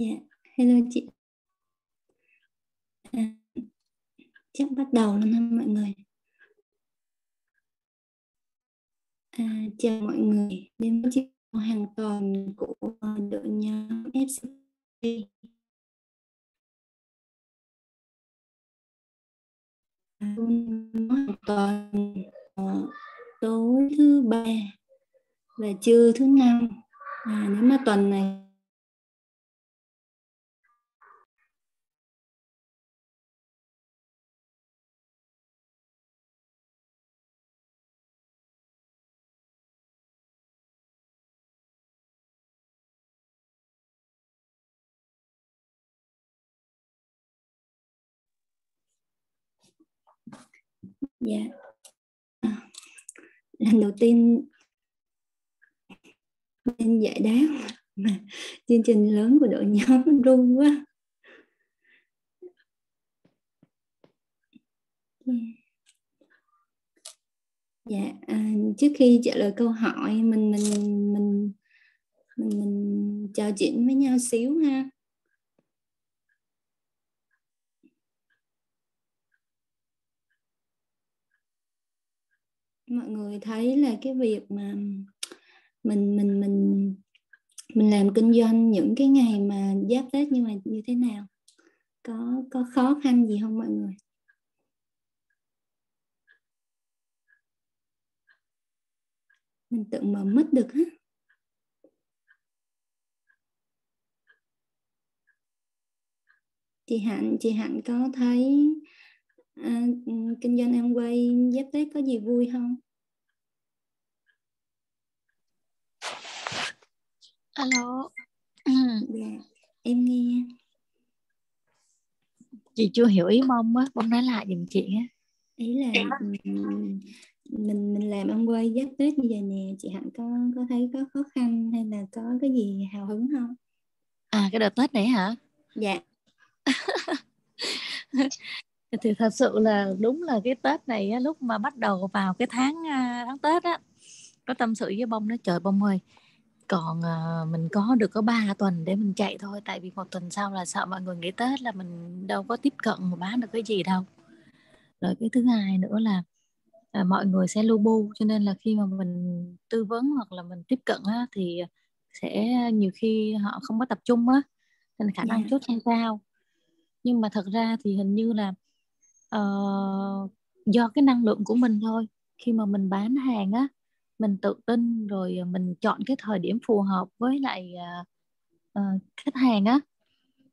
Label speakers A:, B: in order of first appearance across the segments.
A: Yeah. hello chị. À, chắc bắt đầu luôn ha mọi người. À, chào mọi người đến với chị hàng tuần của đội nhóm FCP. À, hàng tuần à, tối thứ ba và trưa thứ năm. À, nếu mà tuần này dạ. À, lần đầu tiên nên giải đáp mà chương trình lớn của đội nhóm run quá. Dạ à, trước khi trả lời câu hỏi mình mình mình mình, mình trò chuyện với nhau xíu ha. Mọi người thấy là cái việc mà mình mình mình mình làm kinh doanh những cái ngày mà giáp tết như mà, như thế nào? Có có khó khăn gì không mọi người? Mình tự mở mất được hết chị hạnh chị hạnh có thấy à, kinh doanh em quay giáp tết có gì vui không?
B: Alo.
A: Dạ em nghe.
B: Chị chưa hiểu ý mong á mong nói lại giùm chị á.
A: Ý là mình mình làm ăn quay giáp tết như vậy nè chị hạnh có có thấy có khó khăn hay là có cái gì hào hứng không?
B: À cái đợt tết này hả?
A: Dạ
B: thì thật sự là đúng là cái tết này á, lúc mà bắt đầu vào cái tháng à, tháng tết á có tâm sự với bông nói trời bông ơi còn uh, mình có được có 3 tuần để mình chạy thôi tại vì một tuần sau là sợ mọi người nghỉ tết là mình đâu có tiếp cận mà bán được cái gì đâu rồi cái thứ hai nữa là à, mọi người sẽ lu bu cho nên là khi mà mình tư vấn hoặc là mình tiếp cận á, thì sẽ nhiều khi họ không có tập trung á nên khả năng yeah. Chốt không cao nhưng mà thật ra thì hình như là uh, do cái năng lượng của mình thôi. Khi mà mình bán hàng á mình tự tin rồi ờ, mình chọn cái thời điểm phù hợp với lại uh, uh, khách hàng á.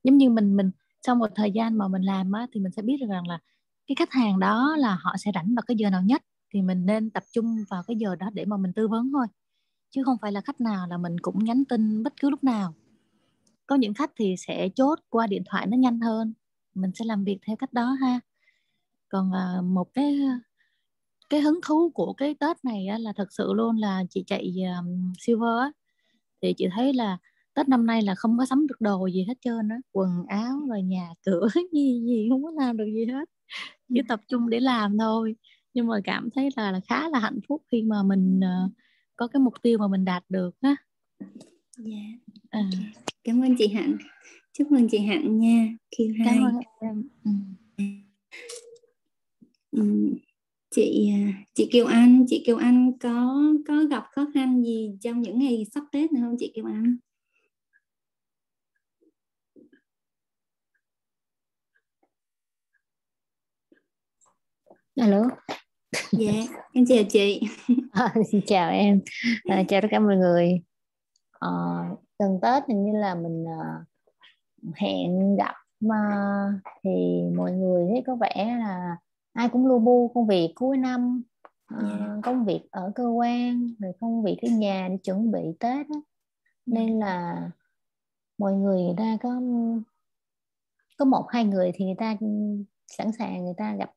B: Giống như mình mình sau một thời gian mà mình làm á thì mình sẽ biết được rằng là cái khách hàng đó là họ sẽ rảnh vào cái giờ nào nhất thì mình nên tập trung vào cái giờ đó để mà mình tư vấn thôi. Chứ không phải là khách nào là mình cũng nhắn tin bất cứ lúc nào. Có những khách thì sẽ chốt qua điện thoại nó nhanh hơn. Mình sẽ làm việc theo cách đó ha còn à, một cái cái hứng thú của cái tết này á, là thật sự luôn là chị chạy um, silver á, thì chị thấy là tết năm nay là không có sắm được đồ gì hết trơn á quần áo rồi nhà cửa gì gì không có làm được gì hết. Chỉ tập trung để làm thôi. Nhưng mà cảm thấy là, là khá là hạnh phúc khi mà mình uh, có cái mục tiêu mà mình đạt được á.
A: Dạ à. cảm ơn chị hạnh. Chúc mừng chị hạnh nha Q2 cảm ơn em. Ừ. Ừ. chị à, chị Kiều Anh chị Kiều Anh có có gặp khó khăn gì trong những ngày sắp Tết nữa không chị Kiều Anh?
C: Alo.
A: Dạ em chào chị.
C: À, xin chào em. À, chào tất cả mọi người. À, gần tết hình như là mình uh, hẹn gặp mà thì mọi người thấy có vẻ là ai cũng lu bu công việc cuối năm uh, công việc ở cơ quan rồi công việc ở nhà để chuẩn bị tết đó. nên là mọi người người ta có có một hai người thì người ta sẵn sàng người ta gặp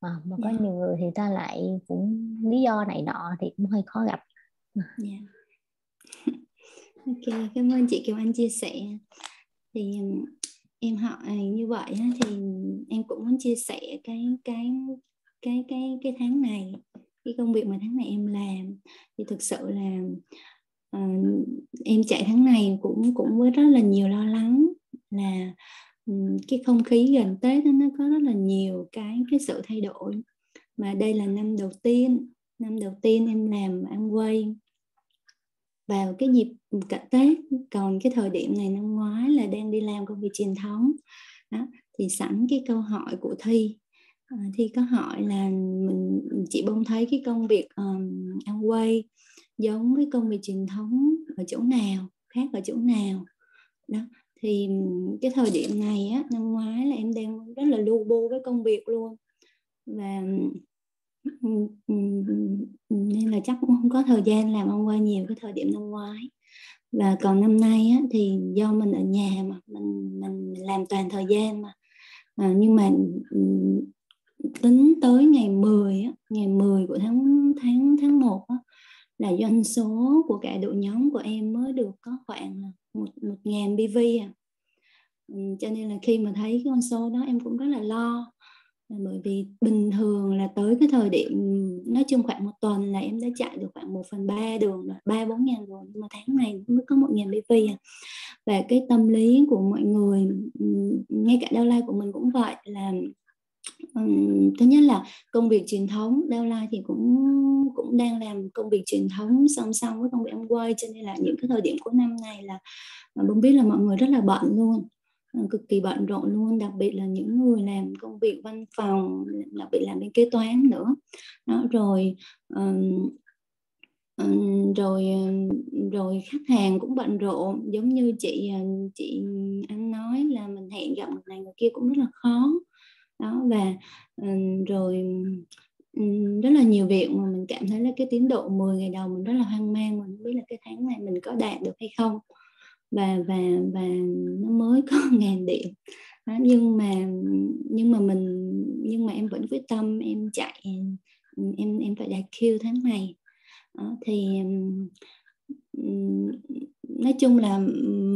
C: à, mà có yeah. nhiều người thì ta lại cũng lý do này nọ thì cũng hơi khó gặp
A: yeah. ok cảm ơn chị Kiều Anh chia sẻ thì em họ như vậy thì em cũng muốn chia sẻ cái cái cái cái cái tháng này cái công việc mà tháng này em làm. Thì thực sự là uh, em chạy tháng này cũng cũng với rất là nhiều lo lắng là ừ, cái không khí gần Tết đó, nó có rất là nhiều cái cái sự thay đổi. Mà đây là năm đầu tiên năm đầu tiên em làm ăn quay vào cái dịp cận Tết còn cái thời điểm này năm ngoái là đang đi làm công việc truyền thống. Đó thì sẵn cái câu hỏi của thi. À, thi có hỏi là mình chị bông thấy cái công việc um, ăn quay giống với công việc truyền thống ở chỗ nào khác ở chỗ nào? Đó thì cái thời điểm này á năm ngoái là em đang rất là lu bu với công việc luôn. Và Ừ, ừ, ừ, nên là chắc cũng không có thời gian làm ông quay nhiều cái thời điểm năm ngoái. Và còn năm nay á, thì do mình ở nhà mà mình mình làm toàn thời gian mà. À, nhưng mà tính tới ngày 10 á, ngày 10 của tháng tháng tháng 1 á, là doanh số của cả đội nhóm của em mới được có khoảng một một ngàn BV à. cho nên là khi mà thấy cái con số đó em cũng rất là lo bởi vì bình thường là tới cái thời điểm nói chung khoảng một tuần là em đã chạy được khoảng 1 phần ba đường rồi ba bốn ngàn rồi nhưng mà tháng này mới có một ngàn BV à. và cái tâm lý của mọi người ngay cả đau lai của mình cũng vậy là um, thứ nhất là công việc truyền thống đau lai thì cũng cũng đang làm công việc truyền thống song song với công việc em quay. Cho nên là những cái thời điểm của năm này là mà không biết là mọi người rất là bận luôn. Ờ, cực kỳ bận rộn luôn đặc biệt là những người làm công việc văn phòng đặc biệt làm bên kế toán nữa. Đó rồi um, rồi rồi khách hàng cũng bận rộn. Giống như chị ờ, chị anh nói là mình hẹn gặp người này người kia cũng rất là khó. Đó và rồi rất là nhiều việc mà mình cảm thấy là cái tiến độ 10 ngày đầu mình rất là hoang mang mình không biết là cái tháng này mình có đạt được hay không và và và nó mới có ngàn điểm. Đó, nhưng mà nhưng mà mình nhưng mà em vẫn quyết tâm em chạy em em phải đạt Q tháng này. Đó, thì nói chung là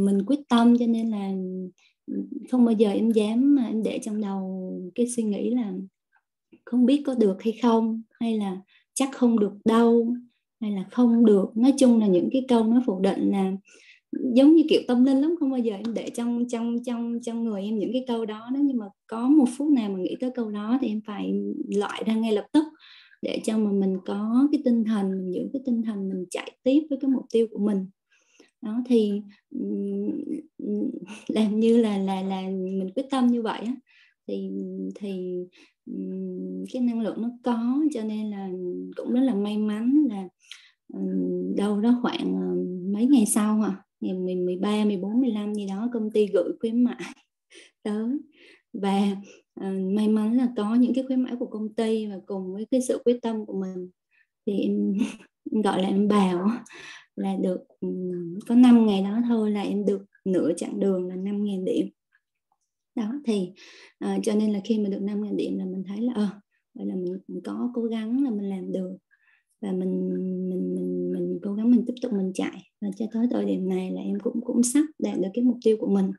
A: mình quyết tâm cho nên là không bao giờ em dám mà em để trong đầu cái suy nghĩ là không biết có được hay không hay là chắc không được đâu hay là không được. Nói chung là những cái câu nói phủ định là giống như kiểu tâm linh lắm, không bao giờ em để trong trong trong trong người em những cái câu đó. Nếu như mà có một phút nào mà nghĩ tới câu đó thì em phải loại ra ngay lập tức để cho mà mình có cái tinh thần, mình giữ cái tinh thần, mình chạy tiếp với cái mục tiêu của mình. Đó, thì làm như là là là mình quyết tâm như vậy á. Thì thì cái năng lượng nó có cho nên là cũng rất là may mắn là đâu đó khoảng ờ, mấy ngày sau à ngày 13, 14, 15 gì đó công ty gửi khuyến mãi tới. Và uh, may mắn là có những cái khuyến mãi của công ty và cùng với cái sự quyết tâm của mình thì em gọi là em bảo là được um, có 5 ngày đó thôi là em được nửa chặng đường là 5.000 điểm. Đó thì uh, cho nên là khi mà được 5.000 điểm là mình thấy là ờ vậy là mình, mình có cố gắng là mình làm được. Và mình mình mình mình cố gắng mình tiếp tục mình chạy. Và cho tới thời điểm này là em cũng cũng sắp đạt được cái mục tiêu của mình.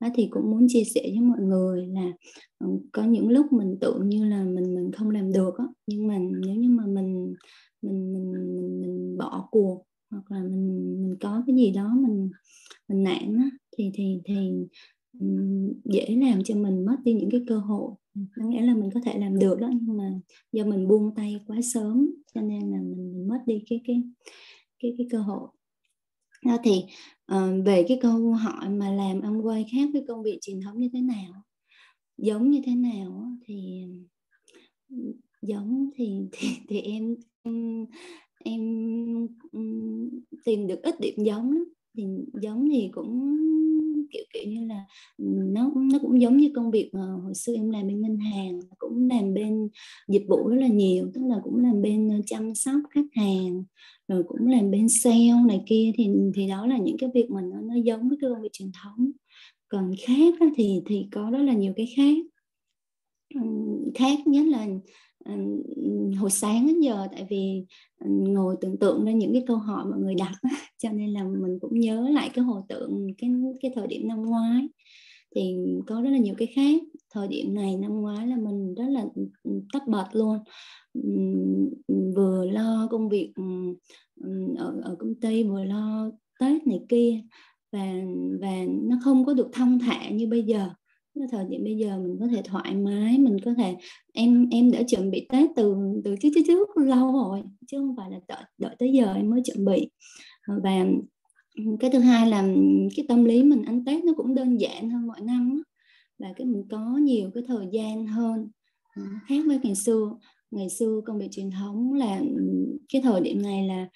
A: Đó thì cũng muốn chia sẻ với mọi người là ừ, có những lúc mình tưởng như là mình mình không làm được đó, nhưng mà nếu như mà mình mình mình mình, mình bỏ cuộc hoặc là mình mình có cái gì đó mình mình nản á, thì thì thì dễ làm cho mình mất đi những cái cơ hội. Có nghĩa là mình có thể làm được đó nhưng mà do mình buông tay quá sớm cho nên là mình mất đi cái cái cái cái cơ hội. Đó thì uh, về cái câu hỏi mà làm ăn quay khác với công việc truyền thống như thế nào giống như thế nào thì giống thì thì, thì em em tìm được ít điểm giống lắm thì giống thì cũng kiểu kiểu như là ừ, nó nó cũng giống như công việc mà hồi xưa em làm bên ngân hàng cũng làm bên dịch vụ rất là nhiều tức là cũng làm bên ờ, chăm sóc khách hàng rồi cũng làm bên sale này kia thì thì đó là những cái việc mà nó, nó giống với cái công việc truyền thống. Còn khác thì thì có rất là nhiều cái khác. Khác nhất là hồi sáng đến giờ tại vì ngồi tưởng tượng ra những cái câu hỏi mọi người đặt cho nên là mình cũng nhớ lại cái hồi tượng cái cái thời điểm năm ngoái. Thì có rất là nhiều cái khác thời điểm này năm ngoái là mình rất là tất bật luôn. Vừa lo công việc ở, ở công ty vừa lo tết này kia và và nó không có được thông thả như bây giờ thời điểm bây giờ mình có thể thoải mái, mình có thể, em em đã chuẩn bị tết từ từ trước trước trước lâu rồi, chứ không phải là đợi đợi tới giờ em mới chuẩn bị. Và cái thứ hai là cái tâm lý mình ăn tết nó cũng đơn giản hơn mọi năm và cái mình có nhiều cái thời gian hơn à, khác với ngày xưa ngày xưa công việc truyền thống là cái thời điểm này là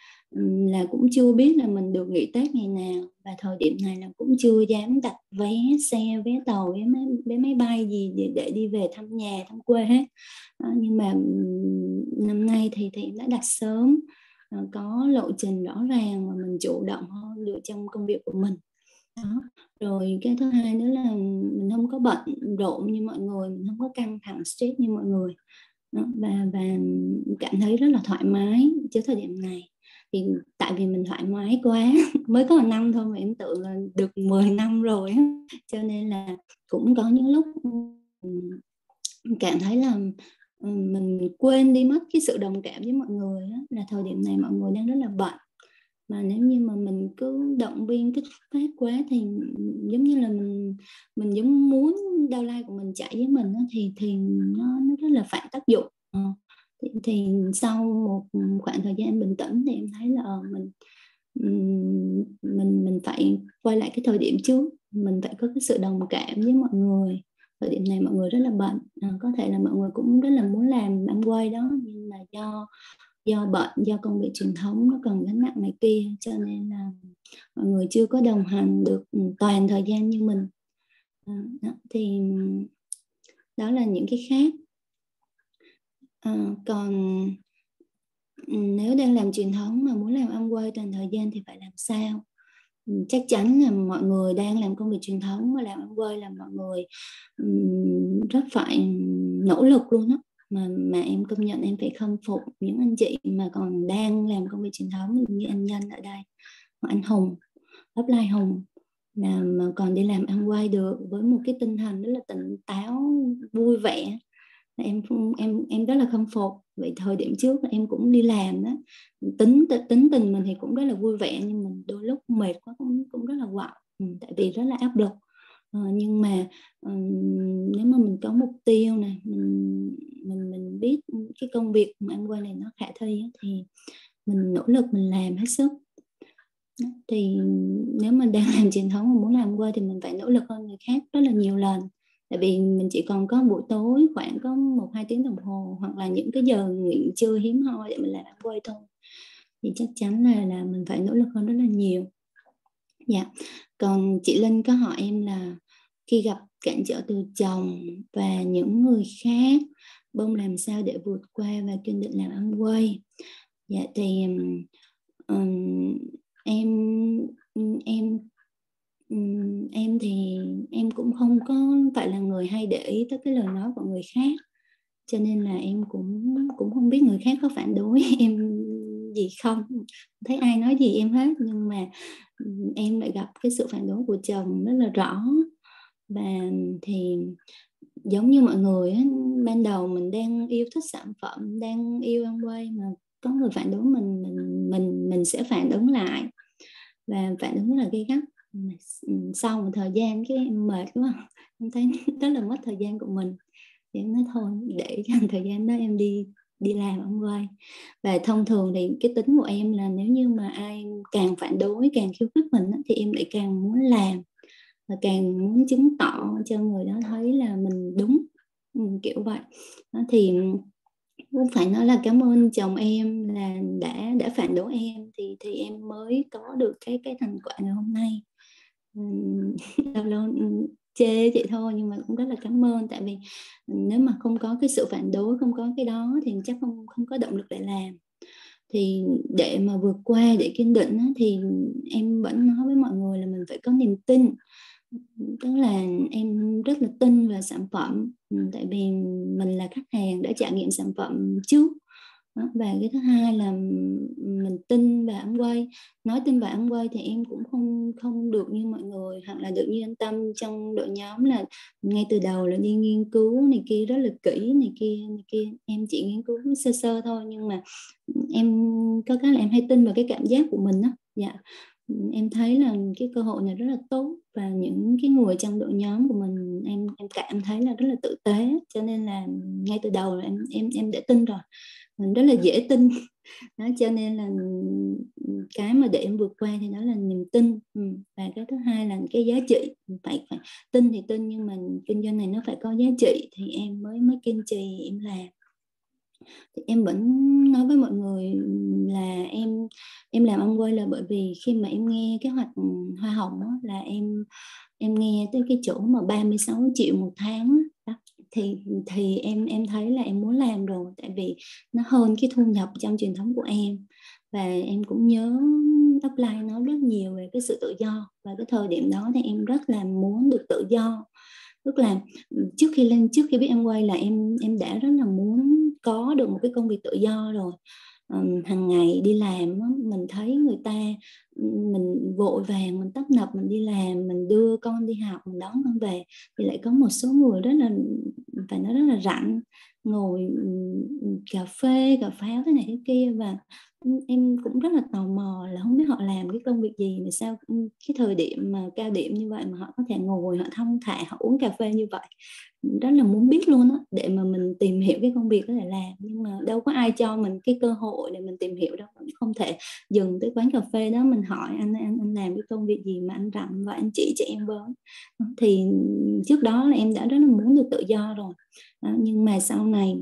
A: là cũng chưa biết là mình được nghỉ Tết ngày nào. Và thời điểm này là cũng chưa dám đặt vé xe vé tàu vé máy, vé máy bay gì để, để đi về thăm nhà thăm quê hết. À, nhưng mà năm nay thì thì đã đặt sớm ờ, có lộ trình rõ ràng và mình chủ động hơn được trong công việc của mình. Đó. rồi cái thứ hai nữa là mình không có bận rộn như mọi người mình không có căng thẳng stress như mọi người và và cảm thấy rất là thoải mái trước thời điểm này. Thì tại vì mình thoải mái quá mới có một năm thôi mà em tưởng là được 10 năm rồi cho nên là cũng có những lúc cảm thấy là mình quên đi mất cái sự đồng cảm với mọi người đó, là thời điểm này mọi người đang rất là bận mà nếu như mà mình cứ động viên kích phát quá thì giống như là mình mình giống muốn đau lai của mình chạy với mình đó, thì thì nó nó rất là phản tác dụng. Ờ. Thì, thì sau một khoảng thời gian bình tĩnh thì em thấy là ờ, mình mình mình phải quay lại cái thời điểm trước. Mình phải có cái sự đồng cảm với mọi người. Thời điểm này mọi người rất là bận. À, có thể là mọi người cũng rất là muốn làm ăn quay đó nhưng mà do do bệnh do công việc truyền thống nó cần gánh nặng này kia cho nên là mọi người chưa có đồng hành được ừ, toàn thời gian như mình. Ờ, đó, thì đó là những cái khác. À, còn ừ, nếu đang làm truyền thống mà muốn làm ăn quay toàn thời gian thì phải làm sao? Ừ, chắc chắn là mọi người đang làm công việc truyền thống mà làm ăn quay là mọi người rất phải nỗ lực luôn đó mà mà em công nhận em phải khâm phục những anh chị mà còn đang làm công việc truyền thống như anh Nhân ở đây hoặc anh Hùng upline Hùng là mà còn đi làm ăn quay được với một cái tinh thần rất là tỉnh táo vui vẻ. Em em em rất là khâm phục. Vậy thời điểm trước em cũng đi làm đó tính tính tình mình thì cũng rất là vui vẻ nhưng mình đôi lúc mệt quá cũng cũng rất là quặn. Ừ, tại vì rất là áp lực. Ờ, nhưng mà um, nếu mà mình có mục tiêu này mình mình mình biết cái công việc mà ăn quay này nó khả thi thì mình nỗ lực mình làm hết sức. Thì nếu mà đang làm truyền thống mà muốn làm quay thì mình phải nỗ lực hơn người khác rất là nhiều lần. Tại vì mình chỉ còn có buổi tối khoảng có một hai tiếng đồng hồ hoặc là những cái giờ nghỉ trưa hiếm hoi để mình làm quay thôi. Thì chắc chắn là là mình phải nỗ lực hơn rất là nhiều dạ. Còn chị Linh có hỏi em là khi gặp cản trở từ chồng và những người khác bông làm sao để vượt qua và kiên định làm ăn quay dạ thì um, em em em thì em cũng không có phải là người hay để ý tới cái lời nói của người khác cho nên là em cũng cũng không biết người khác có phản đối em gì không? Thấy ai nói gì em hết, nhưng mà ừ, em lại gặp cái sự phản đối của chồng rất là rõ. Và thì giống như mọi người ban đầu mình đang yêu thích sản phẩm, đang yêu ăn quay, mà có người phản đối mình mình mình mình sẽ phản ứng lại và phản ứng rất là gay gắt. Ừ, sau một thời gian cái em mệt quá, em thấy rất là mất thời gian của mình. Thì em nói thôi, để dành thời gian đó em đi đi làm ông quay và thông thường thì cái tính của em là nếu như mà ai càng phản đối, càng khiêu khích mình thì em lại càng muốn làm và càng muốn chứng tỏ cho người đó thấy là mình đúng. Ừ, kiểu vậy. Đó thì cũng phải nói là cảm ơn chồng em là đã đã phản đối em thì thì em mới có được cái cái thành quả ngày hôm nay. Ừ, lâu lâu ừ chê vậy thôi, nhưng mà cũng rất là cảm ơn. Tại vì ừ, nếu mà không có cái sự phản đối, không có cái đó thì chắc không không có động lực để làm. Thì để mà vượt qua, để kiên định thì em vẫn nói với mọi người là mình phải có niềm tin. Tức là em rất là tin vào sản phẩm. Ừ, tại vì mình là khách hàng đã trải nghiệm sản phẩm trước và cái thứ hai là mình tin và ăn quay. Nói tin và ăn quay thì em cũng không không được như mọi người, hoặc là được như anh tâm trong đội nhóm là ngay từ đầu là đi nghiên cứu này kia, rất là kỹ này kia này kia. Em chỉ nghiên cứu sơ sơ thôi, nhưng mà em, có cái là em hay tin vào cái cảm giác của mình đó dạ. Em thấy là cái cơ hội này rất là tốt và những cái người trong đội nhóm của mình, em em cảm thấy là rất là tử tế, cho nên là ngay từ đầu là em em em đã tin rồi mình rất là dễ tin. Đó cho nên là cái mà để em vượt qua thì đó là niềm tin. Và cái thứ hai là cái giá trị. Phải phải tin thì tin nhưng mà kinh doanh này nó phải có giá trị thì em mới mới kiên trì em làm. Thì em vẫn nói với mọi người là em em làm ông quay là bởi vì khi mà em nghe kế hoạch hoa hồng đó, là em em nghe tới cái chỗ mà 36 triệu một tháng đó, thì thì em em thấy là em muốn làm rồi, tại vì nó hơn cái thu nhập trong truyền thống của em. Và em cũng nhớ apply nó rất nhiều về cái sự tự do. Và cái thời điểm đó thì em rất là muốn được tự do. Tức là ừ, trước khi lên, trước khi biết em quay là em em đã rất là muốn có được một cái công việc tự do rồi um, hàng ngày đi làm mình thấy người ta mình vội vàng mình tấp nập mình đi làm mình đưa con đi học mình đón con về thì lại có một số người rất là phải nói rất là rảnh ngồi cà phê cà pháo thế này thế kia và em cũng rất là tò mò là không biết họ làm cái công việc gì mà sao cái thời điểm mà cao điểm như vậy mà họ có thể ngồi họ thông thả họ uống cà phê như vậy. Rất là muốn biết luôn á để mà mình tìm hiểu cái công việc có thể làm. Nhưng mà đâu có ai cho mình cái cơ hội để mình tìm hiểu đâu mình không thể dừng tới quán cà phê đó. Mình hỏi anh anh anh làm cái công việc gì mà anh rảnh và anh chỉ cho em với. Thì trước đó là em đã rất là muốn được tự do rồi. Đó, nhưng mà sau này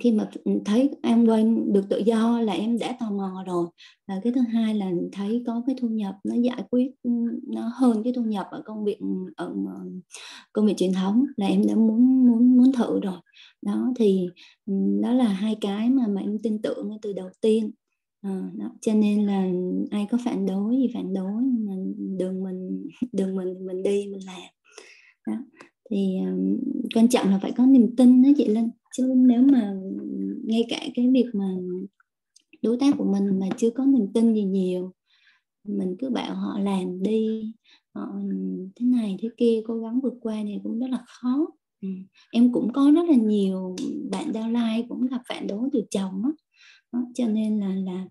A: khi mà thấy em quên được tự do là em đã tò mò rồi. Và cái thứ hai là thấy có cái thu nhập nó giải quyết ừ, nó hơn cái thu nhập ở công việc ở ờ, công việc truyền thống là em đã muốn muốn muốn thử rồi. Đó thì ừ, đó là hai cái mà mà em tin tưởng từ đầu tiên. À, đó. cho nên là ai có phản đối gì phản đối mà đường mình đường mình mình đi mình làm. Đó thì um, quan trọng là phải có niềm tin đó chị Linh chứ nếu mà ngay cả cái việc mà đối tác của mình mà chưa có niềm tin gì nhiều mình cứ bảo họ làm đi họ thế này thế kia cố gắng vượt qua thì cũng rất là khó ừ. em cũng có rất là nhiều bạn downline cũng gặp phản đối từ chồng á, cho nên là là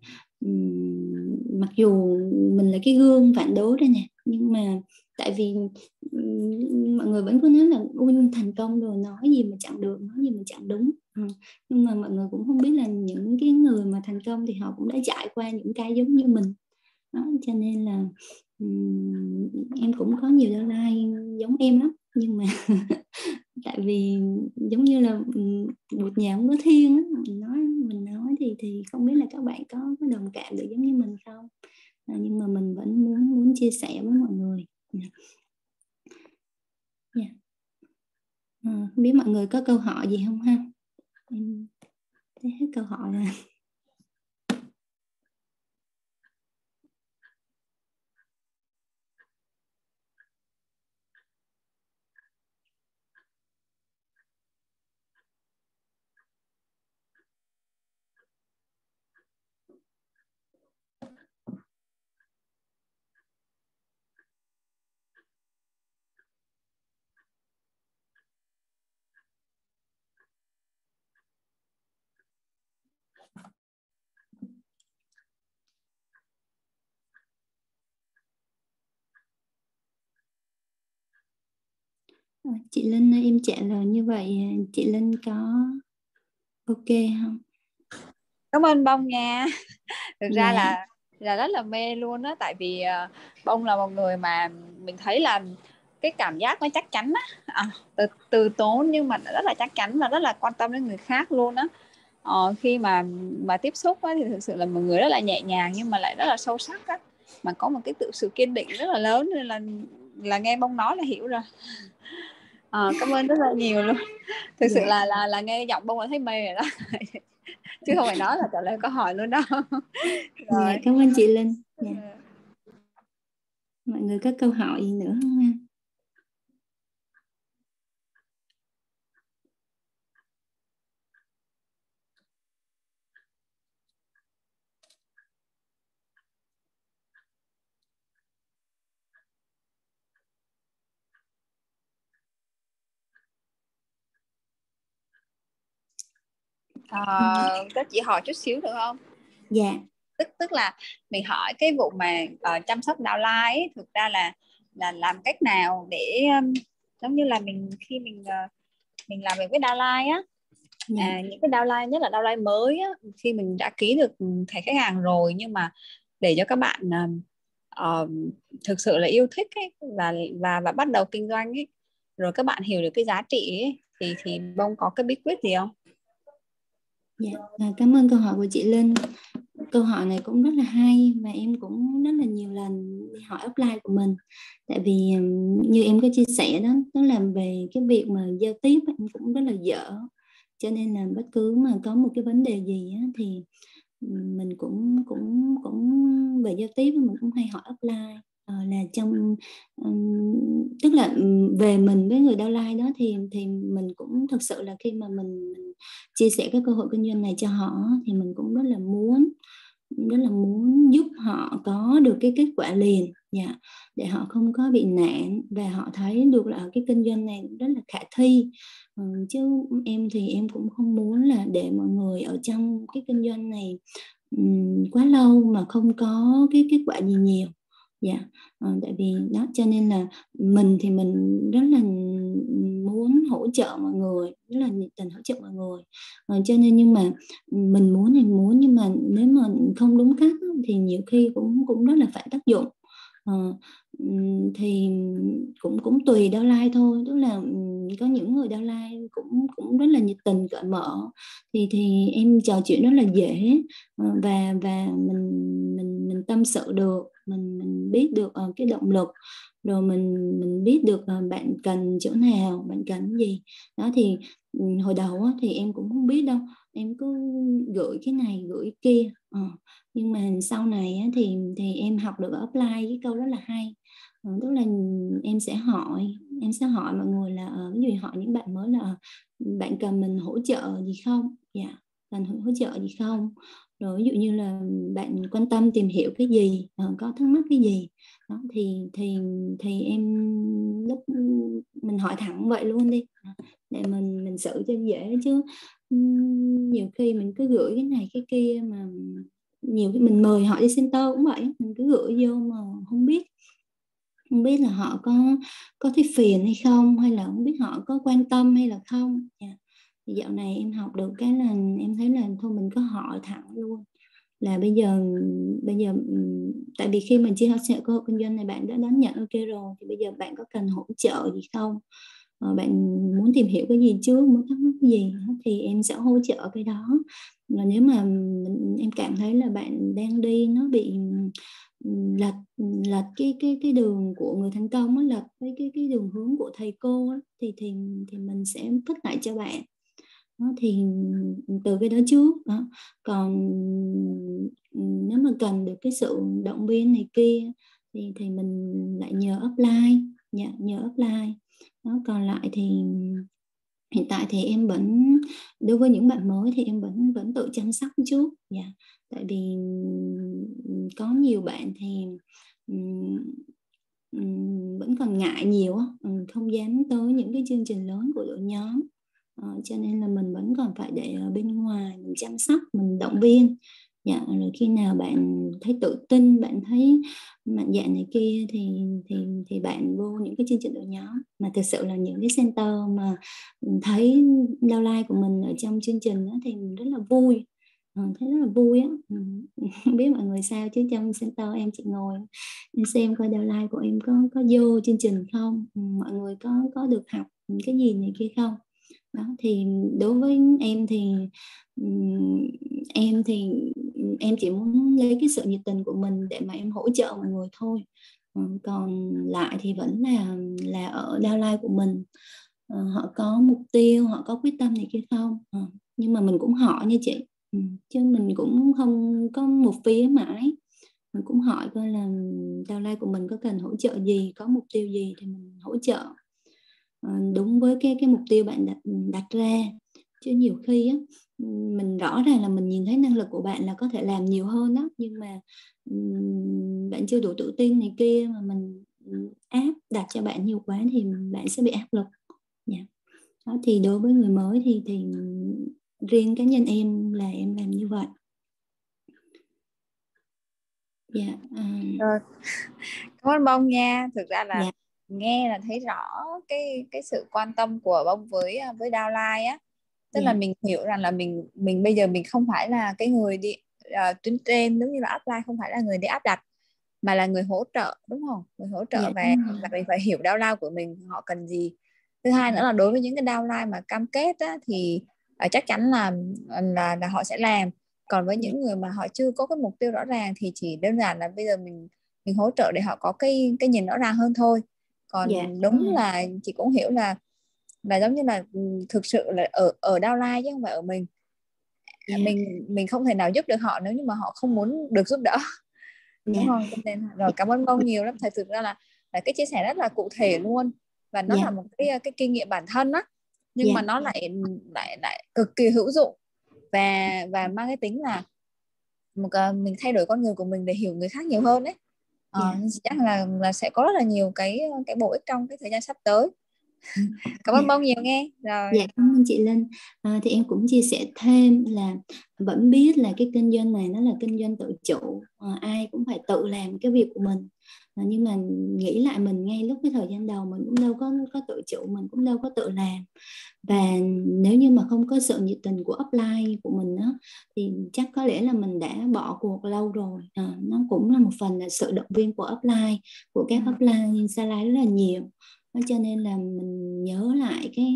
A: um, mặc dù mình là cái gương phản đối đây nè nhưng mà tại vì mọi người vẫn cứ nói là Win thành công rồi nói gì mà chẳng được nói gì mà chẳng đúng ừ. nhưng mà mọi người cũng không biết là những cái người mà thành công thì họ cũng đã trải qua những cái giống như mình. Đó cho nên là um, em cũng có nhiều deadline giống em lắm nhưng mà tại vì giống như là một nhà không có thiên á mình nói mình nói thì thì không biết là các bạn có có đồng cảm được giống như mình không? À, nhưng mà mình vẫn muốn muốn chia sẻ với mọi người yeah. Yeah. À, không biết mọi người có câu hỏi gì không ha em thấy hết câu hỏi rồi chị Linh em trả lời như vậy chị Linh có ok không?
D: Cảm ơn bông nha. Thực ra dạ. là là rất là mê luôn đó tại vì uh, bông là một người mà mình thấy là cái cảm giác nó chắc chắn á. À, từ từ tốn nhưng mà rất là chắc chắn và rất là quan tâm đến người khác luôn á ờ, khi mà mà tiếp xúc á, thì thực sự là một người rất là nhẹ nhàng nhưng mà lại rất là sâu sắc á. Mà có một cái tự sự kiên định rất là lớn nên là là nghe bông nói là hiểu rồi. À, cảm ơn rất là nhiều luôn. Thực sự dạ. là là là nghe giọng bông là thấy mê rồi đó. Chứ không phải nói là trả lời câu hỏi luôn đó.
A: Dạ, rồi. cảm ơn chị Linh. Dạ. mọi người có câu hỏi gì nữa không ha
D: à, các chị hỏi chút xíu được không
A: dạ
D: tức tức là mình hỏi cái vụ mà uh, chăm sóc downline ấy, thực ra là là làm cách nào để um, giống như là mình khi mình uh, mình làm việc với downline á dạ. à, những cái downline nhất là downline mới á, khi mình đã ký được thẻ khách hàng rồi nhưng mà để cho các bạn uh, thực sự là yêu thích ấy, và và và bắt đầu kinh doanh ấy, rồi các bạn hiểu được cái giá trị ấy, thì thì bông có cái bí quyết gì không?
A: Dạ, à, cảm ơn câu hỏi của chị Linh. Câu hỏi này cũng rất là hay và em cũng rất là nhiều lần hỏi offline của mình. Tại vì như em có chia sẻ đó, nó làm về cái việc mà giao tiếp em cũng rất là dở. Cho nên là bất cứ mà có một cái vấn đề gì á, thì mình cũng cũng cũng về giao tiếp mình cũng hay hỏi offline Ờ, là trong um, tức là về mình với người downline đó thì thì mình cũng thực sự là khi mà mình, mình chia sẻ cái cơ hội kinh doanh này cho họ thì mình cũng rất là muốn rất là muốn giúp họ có được cái kết quả liền dạ để họ không có bị nạn và họ thấy được là cái kinh doanh này rất là khả thi. Ừ, chứ em thì em cũng không muốn là để mọi người ở trong cái kinh doanh này um, quá lâu mà không có cái kết quả gì nhiều dạ. Ờ, tại vì đó cho nên là mình thì mình rất là muốn hỗ trợ mọi người rất là nhiệt tình hỗ trợ mọi người. À, cho nên nhưng mà mình muốn thì muốn nhưng mà nếu mà không đúng cách thì nhiều khi cũng cũng rất là phải tác dụng. À, thì cũng cũng tùy đau lai thôi. Tức là có những người đau lai cũng cũng rất là nhiệt tình cởi mở. Thì thì em trò chuyện rất là dễ và và mình mình mình tâm sự được mình mình biết được uh, cái động lực rồi mình mình biết được uh, bạn cần chỗ nào bạn cần gì. Đó thì hồi đầu á, thì em cũng không biết đâu em cứ gửi cái này gửi kia ờ. nhưng mà sau này á, thì thì em học được apply cái câu rất là hay. Ờ, tức là em sẽ hỏi em sẽ hỏi mọi người là uh, ví dụ hỏi những bạn mới là bạn cần mình hỗ trợ gì không? Dạ cần hỗ trợ gì không? Rồi ví dụ như là bạn quan tâm tìm hiểu cái gì uh, có thắc mắc cái gì. Đó thì thì thì em lúc mình hỏi thẳng vậy luôn đi để mình mình xử cho dễ chứ. Nhiều khi mình cứ gửi cái này cái kia mà nhiều khi mình mời họ đi center cũng vậy mình cứ gửi vô mà không biết. Không biết là họ có có thấy phiền hay không hay là không biết họ có quan tâm hay là không. Yeah. Dạo này em học được cái là em thấy là thôi mình có hỏi thẳng luôn. Là bây giờ bây giờ tại vì khi mình chia sẻ cơ hội kinh doanh này bạn đã đón nhận ok rồi thì bây giờ bạn có cần hỗ trợ gì không? Ờ, bạn muốn tìm hiểu cái gì trước muốn thắc mắc cái gì thì em sẽ hỗ trợ cái đó. Và nếu mà em cảm thấy là bạn đang đi nó bị lệch lệch cái cái cái đường của người thành công á lệch với cái cái đường hướng của thầy cô á, thì thì thì mình sẽ phích lại cho bạn thì từ cái đó trước đó. Còn nếu mà cần được cái sự động viên này kia thì thì mình lại nhờ offline dạ, nhờ offline đó còn lại thì hiện tại thì em vẫn đối với những bạn mới thì em vẫn vẫn tự chăm sóc trước dạ. Tại vì có nhiều bạn thì vẫn còn ngại nhiều không dám tới những cái chương trình lớn của đội nhóm uh, cho nên là mình vẫn còn phải để ở bên ngoài mình chăm sóc mình động viên. Dạ rồi khi nào bạn thấy tự tin bạn thấy mạnh dạng này kia thì thì thì bạn vô những cái chương trình đội nhóm. Mà thực sự là những cái center mà thấy downline của mình ở trong chương trình đó thì mình rất là vui. Ừ, thấy rất là vui á. Ừ, không biết mọi người sao chứ trong center em chị ngồi em xem coi downline của em có có vô chương trình không? Ừ, mọi người có có được học cái gì này kia không? Đó, thì đối với em thì em thì, em chỉ muốn lấy cái sự nhiệt tình của mình để mà em hỗ trợ mọi người thôi. Ờ, còn lại thì vẫn là là ở downline của mình. Ờ, họ có mục tiêu, họ có quyết tâm này kia không? Ờ, nhưng mà mình cũng hỏi như chị. Chứ mình cũng không có một phía mãi. Mình cũng hỏi coi là downline của mình có cần hỗ trợ gì, có mục tiêu gì thì mình hỗ trợ đúng với cái cái mục tiêu bạn đặt, đặt ra chứ nhiều khi á mình rõ ràng là mình nhìn thấy năng lực của bạn là có thể làm nhiều hơn đó nhưng mà bạn chưa đủ tự tin này kia mà mình áp đặt cho bạn nhiều quá thì bạn sẽ bị áp lực yeah. Dạ. đó thì đối với người mới thì thì riêng cá nhân em là em làm như vậy dạ um,
D: rồi cảm ơn bông nha thực ra là
A: dạ.
D: Nghe là thấy rõ cái cái sự quan tâm của bông với với downline á. Tức
A: Dạ.
D: là mình hiểu rằng là mình mình bây giờ mình không phải là cái người đi uh, tuyến trên giống như là upline không phải là người đi áp đặt mà là người hỗ trợ đúng không? Người hỗ trợ
A: Dạ,
D: và, và mình phải hiểu downline của mình họ cần gì. Thứ hai nữa là đối với những cái downline mà cam kết á, thì uh, chắc chắn là là là họ sẽ làm. Còn với những người mà họ chưa có cái mục tiêu rõ ràng thì chỉ đơn giản là bây giờ mình mình hỗ trợ để họ có cái cái nhìn rõ ràng hơn thôi còn
A: Dạ,
D: đúng
A: đúng rồi.
D: là chị cũng hiểu là là giống như là ừ, thực sự là ở ở downline chứ không phải ở mình
A: Dạ.
D: mình mình không thể nào giúp được họ nếu như mà họ không muốn được giúp đỡ đúng
A: Dạ.
D: không Cho nên rồi cảm ơn bông nhiều lắm thật sự ra là là cái chia sẻ rất là cụ thể luôn và nó
A: Dạ.
D: là một cái cái kinh nghiệm bản thân á nhưng
A: Dạ.
D: mà nó lại lại lại cực kỳ hữu dụng và và mang cái tính là một cái- mình thay đổi con người của mình để hiểu người khác nhiều hơn đấy Ờ,
A: Dạ.
D: chắc là là sẽ có rất là nhiều cái cái bổ ích trong cái thời gian sắp tới cảm ơn
A: Dạ.
D: bông nhiều nghe rồi
A: Dạ cảm ơn chị Linh. À, thì em cũng chia sẻ thêm là vẫn biết là cái kinh doanh này nó là kinh doanh tự chủ, à, ai cũng phải tự làm cái việc của mình. À, nhưng mà nghĩ lại mình ngay lúc cái thời gian đầu mình cũng đâu có có tự chủ, mình cũng đâu có tự làm. Và nếu như mà không có sự nhiệt tình của upline của mình á thì chắc có lẽ là mình đã bỏ cuộc lâu rồi. À, nó cũng là một phần là sự động viên của upline, của các
D: Ừ.
A: upline Sa rất là nhiều Đó, cho nên là mình nhớ lại cái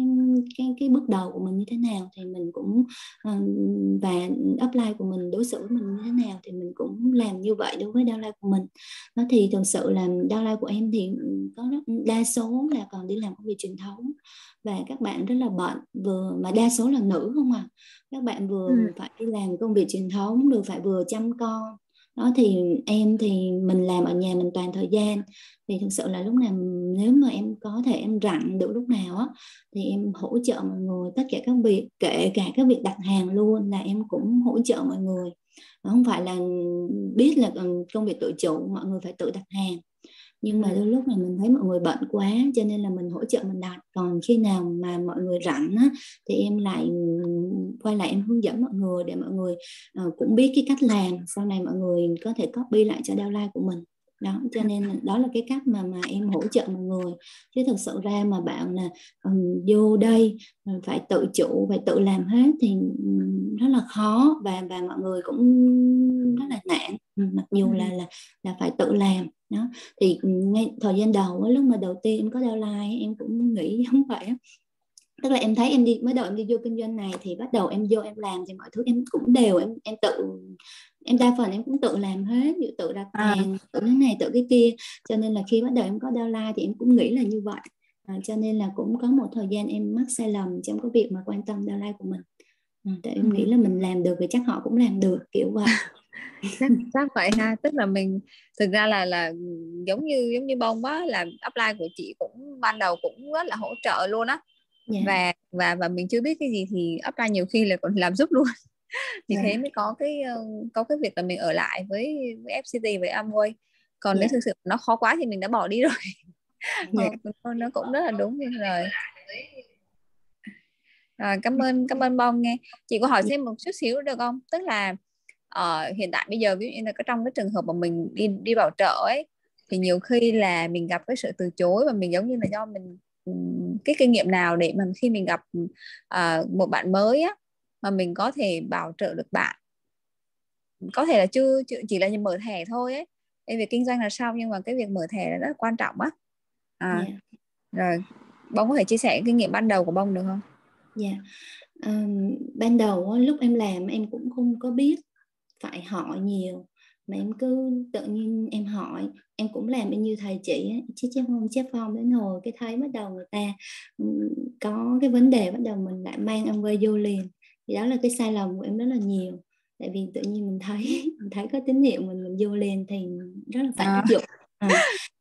A: cái cái bước đầu của mình như thế nào thì mình cũng ừm, và upline của mình đối xử với mình như thế nào thì mình cũng làm như vậy đối với downline của mình nó thì thực sự là downline của em thì có rất, đa số là còn đi làm công việc truyền thống và các bạn rất là bận vừa mà đa số là nữ không à các bạn vừa
D: Ừ.
A: phải đi làm công việc truyền thống được phải vừa chăm con đó, thì em thì mình làm ở nhà mình toàn thời gian. Thì thực sự là lúc nào, nếu mà em có thể em rảnh được lúc nào á, thì em hỗ trợ mọi người tất cả các việc, kể cả các việc đặt hàng luôn là em cũng hỗ trợ mọi người. Không phải là biết là ừ, công việc tự chủ, mọi người phải tự đặt hàng nhưng mà
D: Ừ.
A: đôi lúc là mình thấy mọi người bận quá cho nên là mình hỗ trợ mình đặt. Còn khi nào mà mọi người rảnh á, thì em lại quay lại em hướng dẫn mọi người để mọi người uh, cũng biết cái cách làm. Sau này mọi người có thể copy lại cho downline của mình. Đó cho nên đó là cái cách mà mà em hỗ trợ mọi người. Chứ thực sự ra mà bạn là um, vô đây phải tự chủ phải tự làm hết thì rất là khó. Và và mọi người cũng rất là nản. Mặc dù là là là phải tự làm đó. Thì ngay thời gian đầu lúc mà đầu tiên em có downline em cũng nghĩ giống vậy tức là em thấy em đi mới đầu em đi vô kinh doanh này thì bắt đầu em vô em làm thì mọi thứ em cũng đều em em tự em đa phần em cũng tự làm hết dụ tự đặt hàng à. tự cái này tự cái kia. Cho nên là khi bắt đầu em có downline thì em cũng nghĩ là như vậy. À, cho nên là cũng có một thời gian em mắc sai lầm trong cái việc mà quan tâm downline của mình. À, tại em nghĩ là mình làm được thì chắc họ cũng làm được kiểu vậy
D: chắc, chắc vậy ha. Tức là mình thực ra là là giống như giống như bông á là upline của chị cũng ban đầu cũng rất là hỗ trợ luôn á. Yeah. và và và mình chưa biết cái gì thì upline nhiều khi là còn làm giúp luôn. Thì yeah. thế mới có cái có cái việc là mình ở lại với với FCT với Amway. Còn yeah. nếu thực sự nó khó quá thì mình đã bỏ đi rồi. Yeah. ờ, nó cũng rất là đúng rồi. À, cảm ơn cảm ơn bông nghe chị có hỏi thêm một chút xíu được không? Tức là uh, hiện tại bây giờ ví dụ như là trong cái trường hợp mà mình đi đi bảo trợ ấy thì nhiều khi là mình gặp cái sự từ chối và mình giống như là do mình cái kinh nghiệm nào để mà khi mình gặp uh, một bạn mới á mà mình có thể bảo trợ được bạn có thể là chưa, chưa chỉ là mở thẻ thôi ấy cái việc kinh doanh là sao nhưng mà cái việc mở thẻ là rất là quan trọng á à, yeah. rồi bông có thể chia sẻ kinh nghiệm ban đầu của bông được không
A: dạ yeah. um, ban đầu lúc em làm em cũng không có biết phải hỏi nhiều. Mà em cứ tự nhiên em hỏi em cũng làm như thầy chị ấy, chép chép phong chép phong đến hồi cái thấy bắt đầu người ta có cái vấn đề bắt đầu mình lại mang em quay vô liền. Thì đó là cái sai lầm của em rất là nhiều. Tại vì tự nhiên mình thấy mình thấy có tín hiệu mình mình vô liền thì rất là phản tác dụng. À,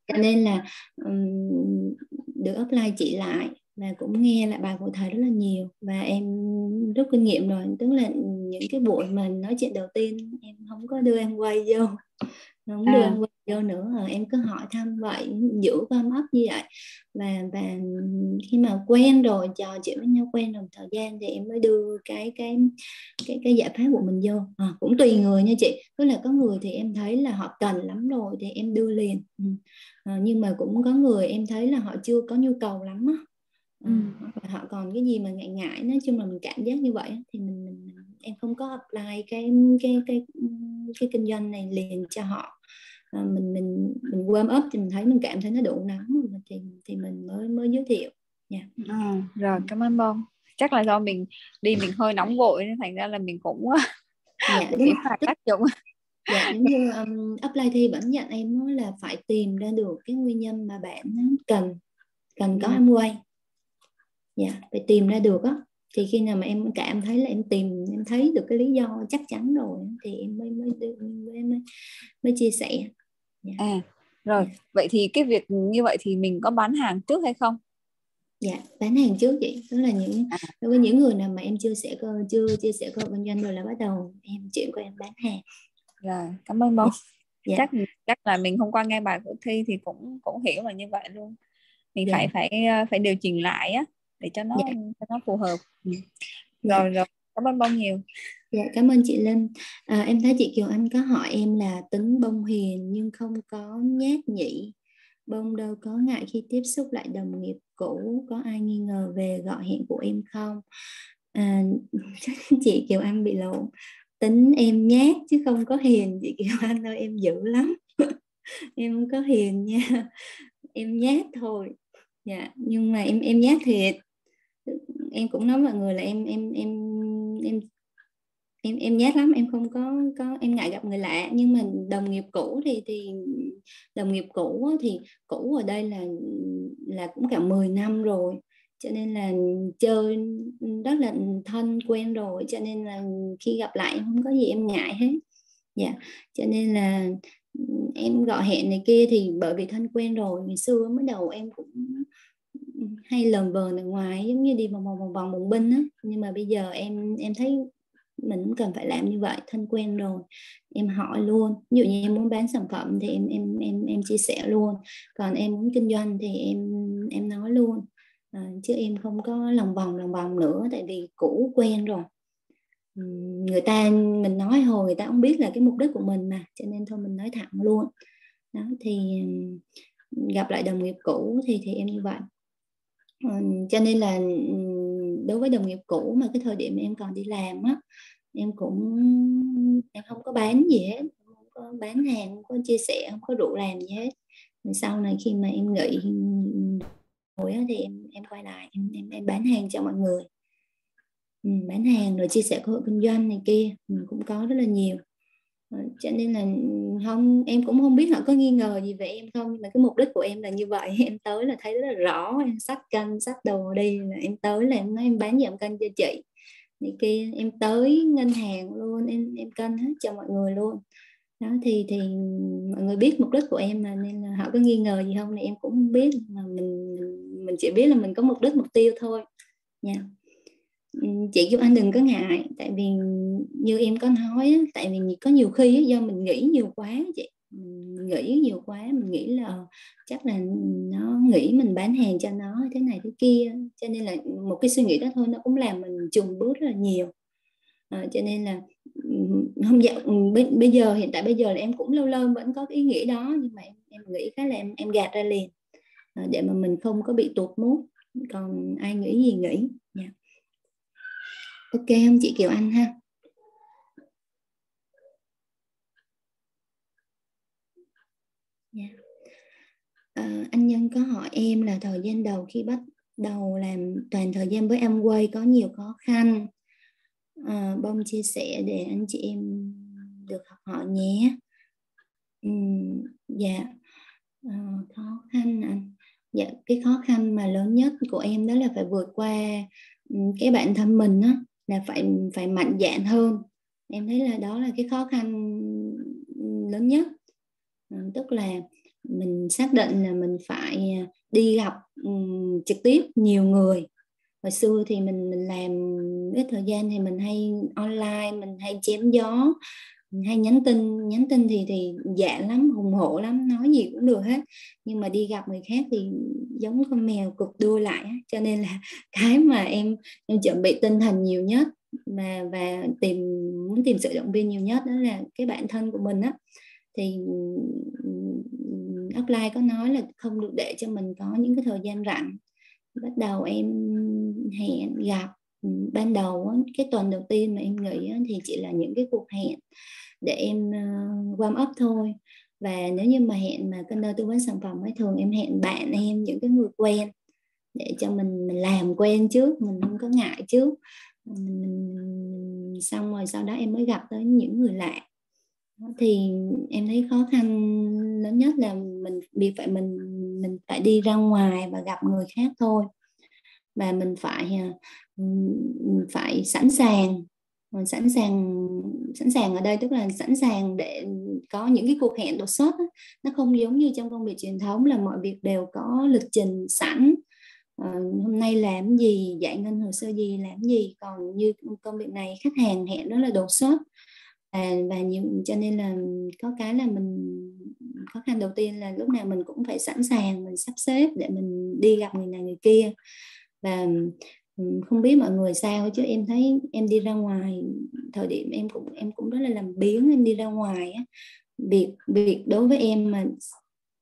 A: cho nên là um, được apply chị lại và cũng nghe lại bài của thầy rất là nhiều. Và em rút kinh nghiệm rồi tức là những cái buổi mình nói chuyện đầu tiên em không có đưa em quay vô không đưa à. em quay vô nữa rồi em cứ hỏi thăm vậy giữ qua mắt như vậy và và khi mà quen rồi trò chuyện với nhau quen rồi thời gian thì em mới đưa cái cái cái cái giải pháp của mình vô à, cũng tùy người nha chị tức là có người thì em thấy là họ cần lắm rồi thì em đưa liền ừ. à, nhưng mà cũng có người em thấy là họ chưa có nhu cầu lắm á ừ. hoặc họ còn cái gì mà ngại ngại nói chung là mình cảm giác như vậy thì mình, mình em không có apply cái cái cái cái kinh doanh này liền cho họ. À, mình mình mình warm up thì mình thấy mình cảm thấy nó đủ nóng thì thì mình mới mới giới thiệu.
D: Yeah. Dạ. à, rồi cảm ơn bông. Chắc là do mình đi mình hơi nóng vội nên thành ra là mình cũng
A: dạ, đúng phải tác dụng. Dạ giống như um, apply thi vẫn dặn em nói là phải tìm ra được cái nguyên nhân mà bạn cần cần có em quay. Dạ phải tìm ra được á thì khi nào mà em cảm thấy là em tìm em thấy được cái lý do chắc chắn rồi thì em mới mới mới mới, mới chia sẻ yeah.
D: Dạ. à rồi vậy thì cái việc như vậy thì mình có bán hàng trước hay không
A: dạ bán hàng trước chị đó là những à. đối với những người nào mà em chưa sẽ cơ chưa chia sẻ cơ kinh doanh rồi là bắt đầu em chuyện của em bán hàng
D: rồi cảm ơn bông dạ. chắc chắc là mình hôm qua nghe bài của thi thì cũng cũng hiểu là như vậy luôn mình dạ. phải phải phải điều chỉnh lại á để cho nó dạ. cho nó phù hợp. Ừ. dạ. rồi. Rồi cảm ơn bông nhiều.
A: Dạ cảm ơn chị Linh. À, em thấy chị Kiều Anh có hỏi em là tính bông hiền nhưng không có nhát nhị bông đâu có ngại khi tiếp xúc lại đồng nghiệp cũ. Có ai nghi ngờ về gọi hẹn của em không? À, chị Kiều Anh bị lộn tính em nhát chứ không có hiền. Chị Kiều Anh ơi em dữ lắm. Em không có hiền nha. Em nhát thôi. Dạ nhưng mà em em nhát thiệt em cũng nói mọi người là em em em em em em nhát lắm, em không có có, em ngại gặp người lạ. Nhưng mà đồng nghiệp cũ thì thì đồng nghiệp cũ thì cũ ở đây là là cũng cả 10 năm rồi. Cho nên là chơi rất là thân, quen rồi. Cho nên là khi gặp lại không có gì em ngại hết. Dạ. Cho nên là em gọi hẹn này kia thì bởi vì thân quen rồi. Ngày xưa mới đầu em cũng hay lờn vờn ở ngoài giống như đi vòng vòng vòng vòng bùng binh á. Nhưng mà bây giờ em em thấy mình cũng cần phải làm như vậy thân quen rồi. Em hỏi luôn. Ví dụ như em muốn bán sản phẩm thì em em em em chia sẻ luôn. Còn em muốn kinh doanh thì em em nói luôn. À, chứ em không có lòng vòng lòng vòng nữa tại vì cũ quen rồi. Người ta mình nói hồi người ta không biết là cái mục đích của mình mà cho nên thôi mình nói thẳng luôn. Đó thì gặp lại đồng nghiệp cũ thì thì em như vậy cho nên là đối với đồng nghiệp cũ mà cái thời điểm em còn đi làm á em cũng em không có bán gì hết không có bán hàng không có chia sẻ không có rủ làm gì hết. Sau này khi mà em nghỉ hồi thì em em quay lại em em, em bán hàng cho mọi người. Ừ, bán hàng rồi chia sẻ cơ hội kinh doanh này kia mình cũng có rất là nhiều cho nên là không em cũng không biết họ có nghi ngờ gì về em không, nhưng mà cái mục đích của em là như vậy. Em tới là thấy rất là rõ, em sách cân sách đồ đi, là em tới là em nói em bán giảm cân cho chị. Thì kia, em tới ngân hàng luôn, em em cân hết cho mọi người luôn. Đó, thì thì mọi người biết mục đích của em mà nên là họ có nghi ngờ gì không thì em cũng không biết, mà mình mình chỉ biết là mình có mục đích, mục tiêu thôi. Nha. yeah Ừ, chị giúp anh đừng có ngại tại vì như em có nói tại vì có nhiều khi do mình nghĩ nhiều quá chị. Mình nghĩ nhiều quá mình nghĩ là ờ, chắc là nó nghĩ mình bán hàng cho nó thế này thế kia cho nên là một cái suy nghĩ đó thôi nó cũng làm mình trùng bước rất là nhiều. À, cho nên là ừ, không dạo ừ, bây, giờ hiện tại bây giờ là em cũng lâu lâu vẫn có cái ý nghĩ đó nhưng mà em, em nghĩ cái là em em gạt ra liền à, để mà mình không có bị tụt mút còn ai nghĩ gì nghĩ ok không chị Kiều Anh ha? Yeah. À, anh Nhân có hỏi em là thời gian đầu khi bắt đầu làm toàn thời gian với em quay có nhiều khó khăn. À, bông chia sẻ để anh chị em được học hỏi nhé. Uhm, dạ. À, khó khăn anh dạ cái khó khăn mà lớn nhất của em đó là phải vượt qua ừ, cái bản thân mình á là phải phải mạnh dạn hơn. Em thấy là đó là cái khó khăn lớn nhất. Ờ, tức là mình xác định là mình phải à, đi gặp um, trực tiếp nhiều người. Hồi xưa thì mình mình làm ít thời gian thì mình hay online mình hay chém gió hay nhắn tin nhắn tin thì thì dạ lắm, hùng hổ lắm, nói gì cũng được hết. Nhưng mà đi gặp người khác thì giống con mèo cục đuôi lại cho nên là cái mà em em chuẩn bị tinh thần nhiều nhất mà, và tìm, muốn tìm sự động viên nhiều nhất đó là cái bản thân của mình á. Thì offline có nói là không được để cho mình có những cái thời gian rảnh. Bắt đầu em hẹn gặp ban đầu cái tuần đầu tiên mà em nghĩ thì chỉ là những cái cuộc hẹn để em ờ, warm up thôi. Và nếu như mà hẹn mà cân đo tư vấn sản phẩm ấy thường em hẹn bạn em những cái người quen để cho mình mình làm quen trước mình không có ngại trước. Mình, xong rồi sau đó em mới gặp tới những người lạ. Thì em thấy khó khăn lớn nhất là mình bị phải mình mình phải đi ra ngoài và gặp người khác thôi và mình phải à, phải sẵn sàng mình sẵn sàng sẵn sàng ở đây tức là sẵn sàng để có những cái cuộc hẹn đột xuất nó không giống như trong công việc truyền thống là mọi việc đều có lịch trình sẵn. À, hôm nay làm gì giải ngân hồ sơ gì làm gì. Còn như công việc này khách hàng hẹn đó là đột xuất. Và và nhiều cho nên là có cái là mình khó khăn đầu tiên là lúc nào mình cũng phải sẵn sàng mình sắp xếp để mình đi gặp người này người kia và không biết mọi người sao chứ em thấy em đi ra ngoài thời điểm em cũng em cũng rất là làm biến em đi ra ngoài á. Việc việc đối với em mà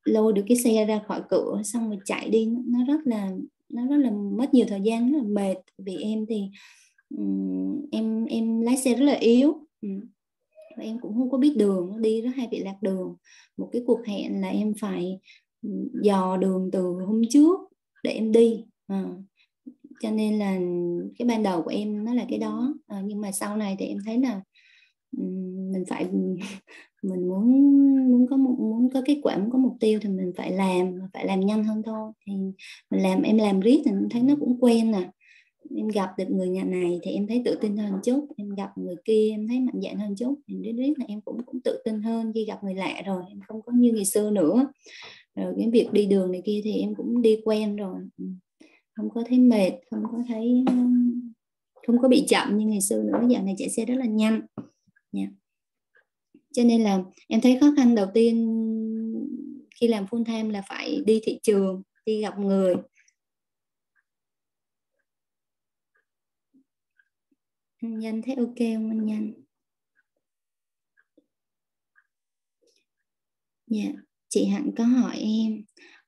A: lôi được cái xe ra khỏi cửa xong rồi chạy đi nó rất là nó rất là mất nhiều thời gian rất là mệt. Vì em thì um, em em lái xe rất là yếu um, và em cũng không có biết đường đi rất hay bị lạc đường. Một cái cuộc hẹn là em phải dò đường từ hôm trước để em đi à, cho nên là cái ban đầu của em nó là cái đó. À, nhưng mà sau này thì em thấy là mình phải mình muốn muốn có một muốn có kết quả muốn có mục tiêu thì mình phải làm phải làm nhanh hơn thôi. Thì mình làm em làm riết thì em thấy nó cũng quen nè em gặp được người nhà này thì em thấy tự tin hơn chút. Em gặp người kia em thấy mạnh dạn hơn chút. Thì riết riết là em cũng cũng tự tin hơn khi gặp người lạ rồi. Em không có như ngày xưa nữa. Rồi cái việc đi đường này kia thì em cũng đi quen rồi không có thấy mệt không có thấy ờ, không có bị chậm như ngày xưa nữa dạo này chạy xe rất là nhanh yeah. cho nên là em thấy khó khăn đầu tiên khi làm full time là phải đi thị trường đi gặp người anh Danh thấy ok không anh Danh? Dạ, yeah. chị Hạnh có hỏi em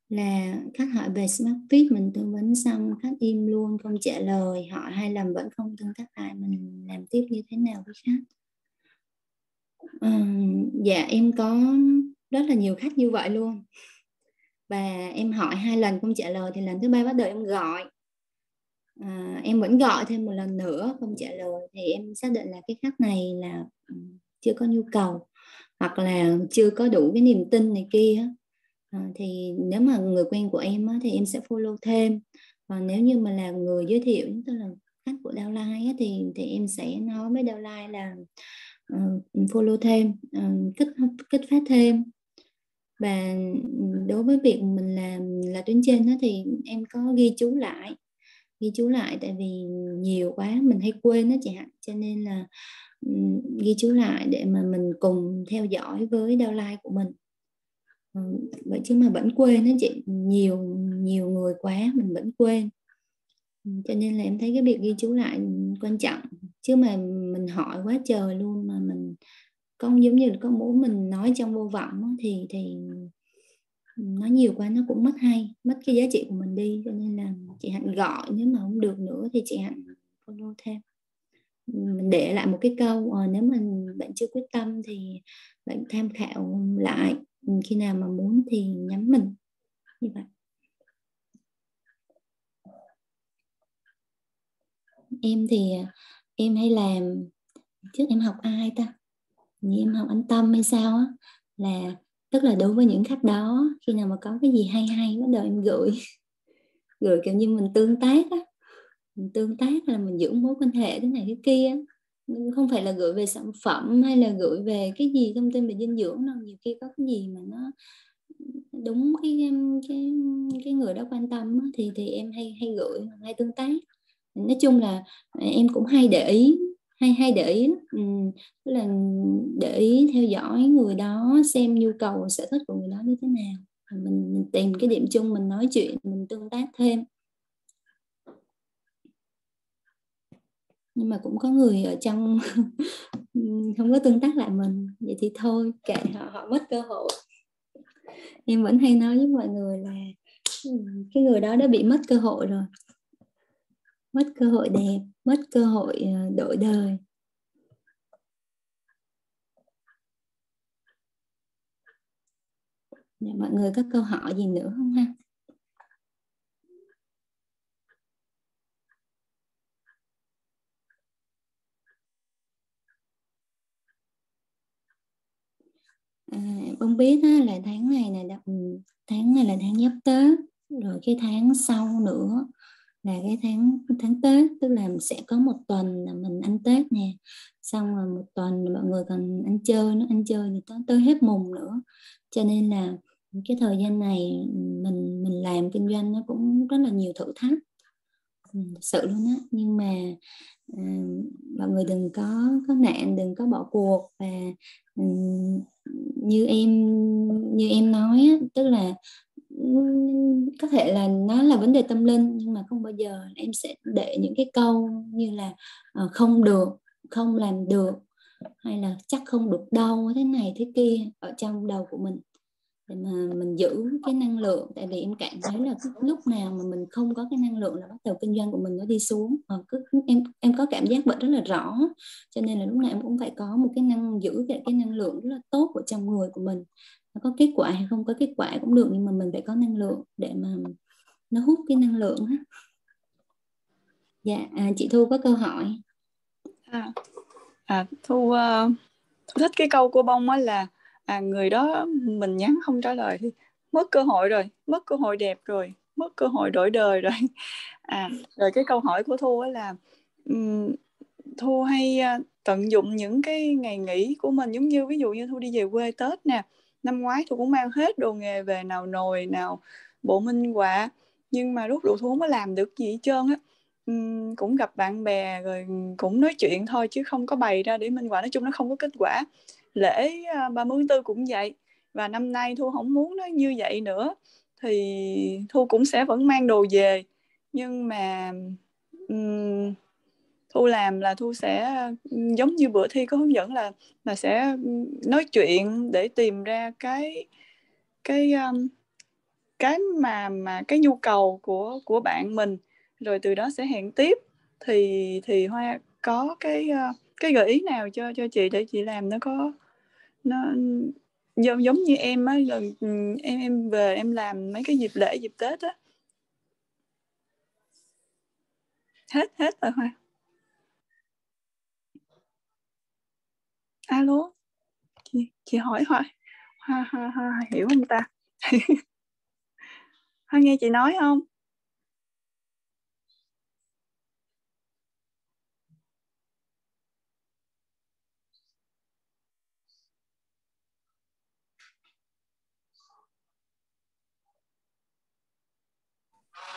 A: là khách hỏi về smart fit mình tư vấn xong khách im luôn không trả lời. Hỏi hai lần vẫn không tương tác lại mình làm tiếp như thế nào với khách? À, dạ em có rất là nhiều khách như vậy luôn. Và em hỏi hai lần không trả lời thì lần thứ ba bắt đầu em gọi. À, em vẫn gọi thêm một lần nữa không trả lời. Thì em xác định là cái khách này là chưa có nhu cầu hoặc là chưa có đủ cái niềm tin này kia à, thì nếu mà người quen của em á, thì em sẽ follow thêm. Còn nếu như mà là người giới thiệu tức là khách của downline á, thì thì em sẽ nói với downline là uh, follow thêm uh, kích kích phát thêm. Và đối với việc mình làm là tuyến trên đó thì em có ghi chú lại ghi chú lại tại vì nhiều quá mình hay quên đó chị hạn cho nên là ghi chú lại để mà mình cùng theo dõi với downline của mình. Ờ, vậy chứ mà vẫn quên đó chị. Nhiều nhiều người quá mình vẫn quên. Ừ, cho nên là em thấy cái việc ghi chú lại quan trọng. Chứ mà mình hỏi quá trời luôn mà mình không giống như là có muốn mình nói trong vô vọng thì thì nói nhiều quá nó cũng mất hay mất cái giá trị của mình đi. Cho nên là chị hạnh gọi nếu mà không được nữa thì chị hạnh follow thêm mình để lại một cái câu à, nếu mình bạn chưa quyết tâm thì bạn tham khảo lại. Ừ, khi nào mà muốn thì nhắm mình. Như vậy. Em thì, em hay làm, trước em học ai ta? Như em học anh tâm hay sao á. Là, tức là đối với những khách đó, khi nào mà có cái gì hay hay bắt đầu em gửi. Gửi kiểu như mình tương tác á. Mình tương tác là mình giữ mối quan hệ thế này thế kia không phải là gửi về sản phẩm hay là gửi về cái gì thông tin về dinh dưỡng đâu nhiều khi có cái gì mà nó đúng cái cái cái người đó quan tâm thì thì em hay hay gửi hay tương tác. Nói chung là em cũng hay để ý hay hay để ý ừ, là để ý theo dõi người đó xem nhu cầu sở thích của người đó như thế nào. Mình, mình tìm cái điểm chung mình nói chuyện mình tương tác thêm. Nhưng mà cũng có người ở trong không có tương tác lại mình. Vậy thì thôi, kệ họ họ mất cơ hội. Em vẫn hay nói với mọi người là ừ, cái người đó đã bị mất cơ hội rồi. Mất cơ hội đẹp, mất cơ hội ờ, đổi đời. Dạ, mọi người có câu hỏi gì nữa không ha? À, bông biết á, là tháng này là tháng này là tháng giáp tết rồi cái tháng sau nữa là cái tháng tháng Tết tức là sẽ có một tuần là mình ăn Tết nè xong rồi một tuần mọi người còn ăn chơi nó ăn chơi thì tới tới hết mùng nữa. Cho nên là cái thời gian này mình mình làm kinh doanh nó cũng rất là nhiều thử thách sự luôn á. Nhưng mà à, mọi người đừng có có nạn đừng có bỏ cuộc. Và um, như em như em nói á, tức là có thể là nó là vấn đề tâm linh nhưng mà không bao giờ em sẽ để những cái câu như là uh, không được không làm được hay là chắc không được đâu thế này thế kia ở trong đầu của mình để mà mình giữ cái năng lượng tại vì em cảm thấy là lúc nào mà mình không có cái năng lượng là bắt đầu kinh doanh của mình nó đi xuống. Mà cứ em em có cảm giác vậy rất là rõ cho nên là lúc nào em cũng phải có một cái năng giữ cái, cái năng lượng rất là tốt của trong người của mình. Nó có kết quả hay không có kết quả cũng được nhưng mà mình phải có năng lượng để mà nó hút cái năng lượng á. Dạ à, chị thu có câu hỏi.
E: À, à thu uh, thu thích cái câu của bông á là à người đó mình nhắn không trả lời thì mất cơ hội rồi mất cơ hội đẹp rồi mất cơ hội đổi đời rồi. À rồi cái câu hỏi của thu ấy là um, thu hay uh, tận dụng những cái ngày nghỉ của mình giống như ví dụ như thu đi về quê tết nè năm ngoái thu cũng mang hết đồ nghề về nào nồi nào bộ minh họa nhưng mà rút đủ thu không có làm được gì hết trơn á. Um, cũng gặp bạn bè rồi cũng nói chuyện thôi chứ không có bày ra để minh họa nói chung nó không có kết quả lễ à, ba mươi tháng tư cũng vậy. Và năm nay thu không muốn nó như vậy nữa thì thu cũng sẽ vẫn mang đồ về. Nhưng mà um, thu làm là thu sẽ giống như bữa thi có hướng dẫn là là sẽ nói chuyện để tìm ra cái cái um, cái mà mà cái nhu cầu của của bạn mình. Rồi từ đó sẽ hẹn tiếp. Thì thì hoa có cái uh, cái gợi ý nào cho cho chị để chị làm nó có nó giống giống như em á lần ừ, em em về em làm mấy cái dịp lễ dịp tết á. Hết hết rồi hoa. Alo? Chị, chị hỏi hoa hoa hoa hiểu không ta? Hoa nghe chị nói không?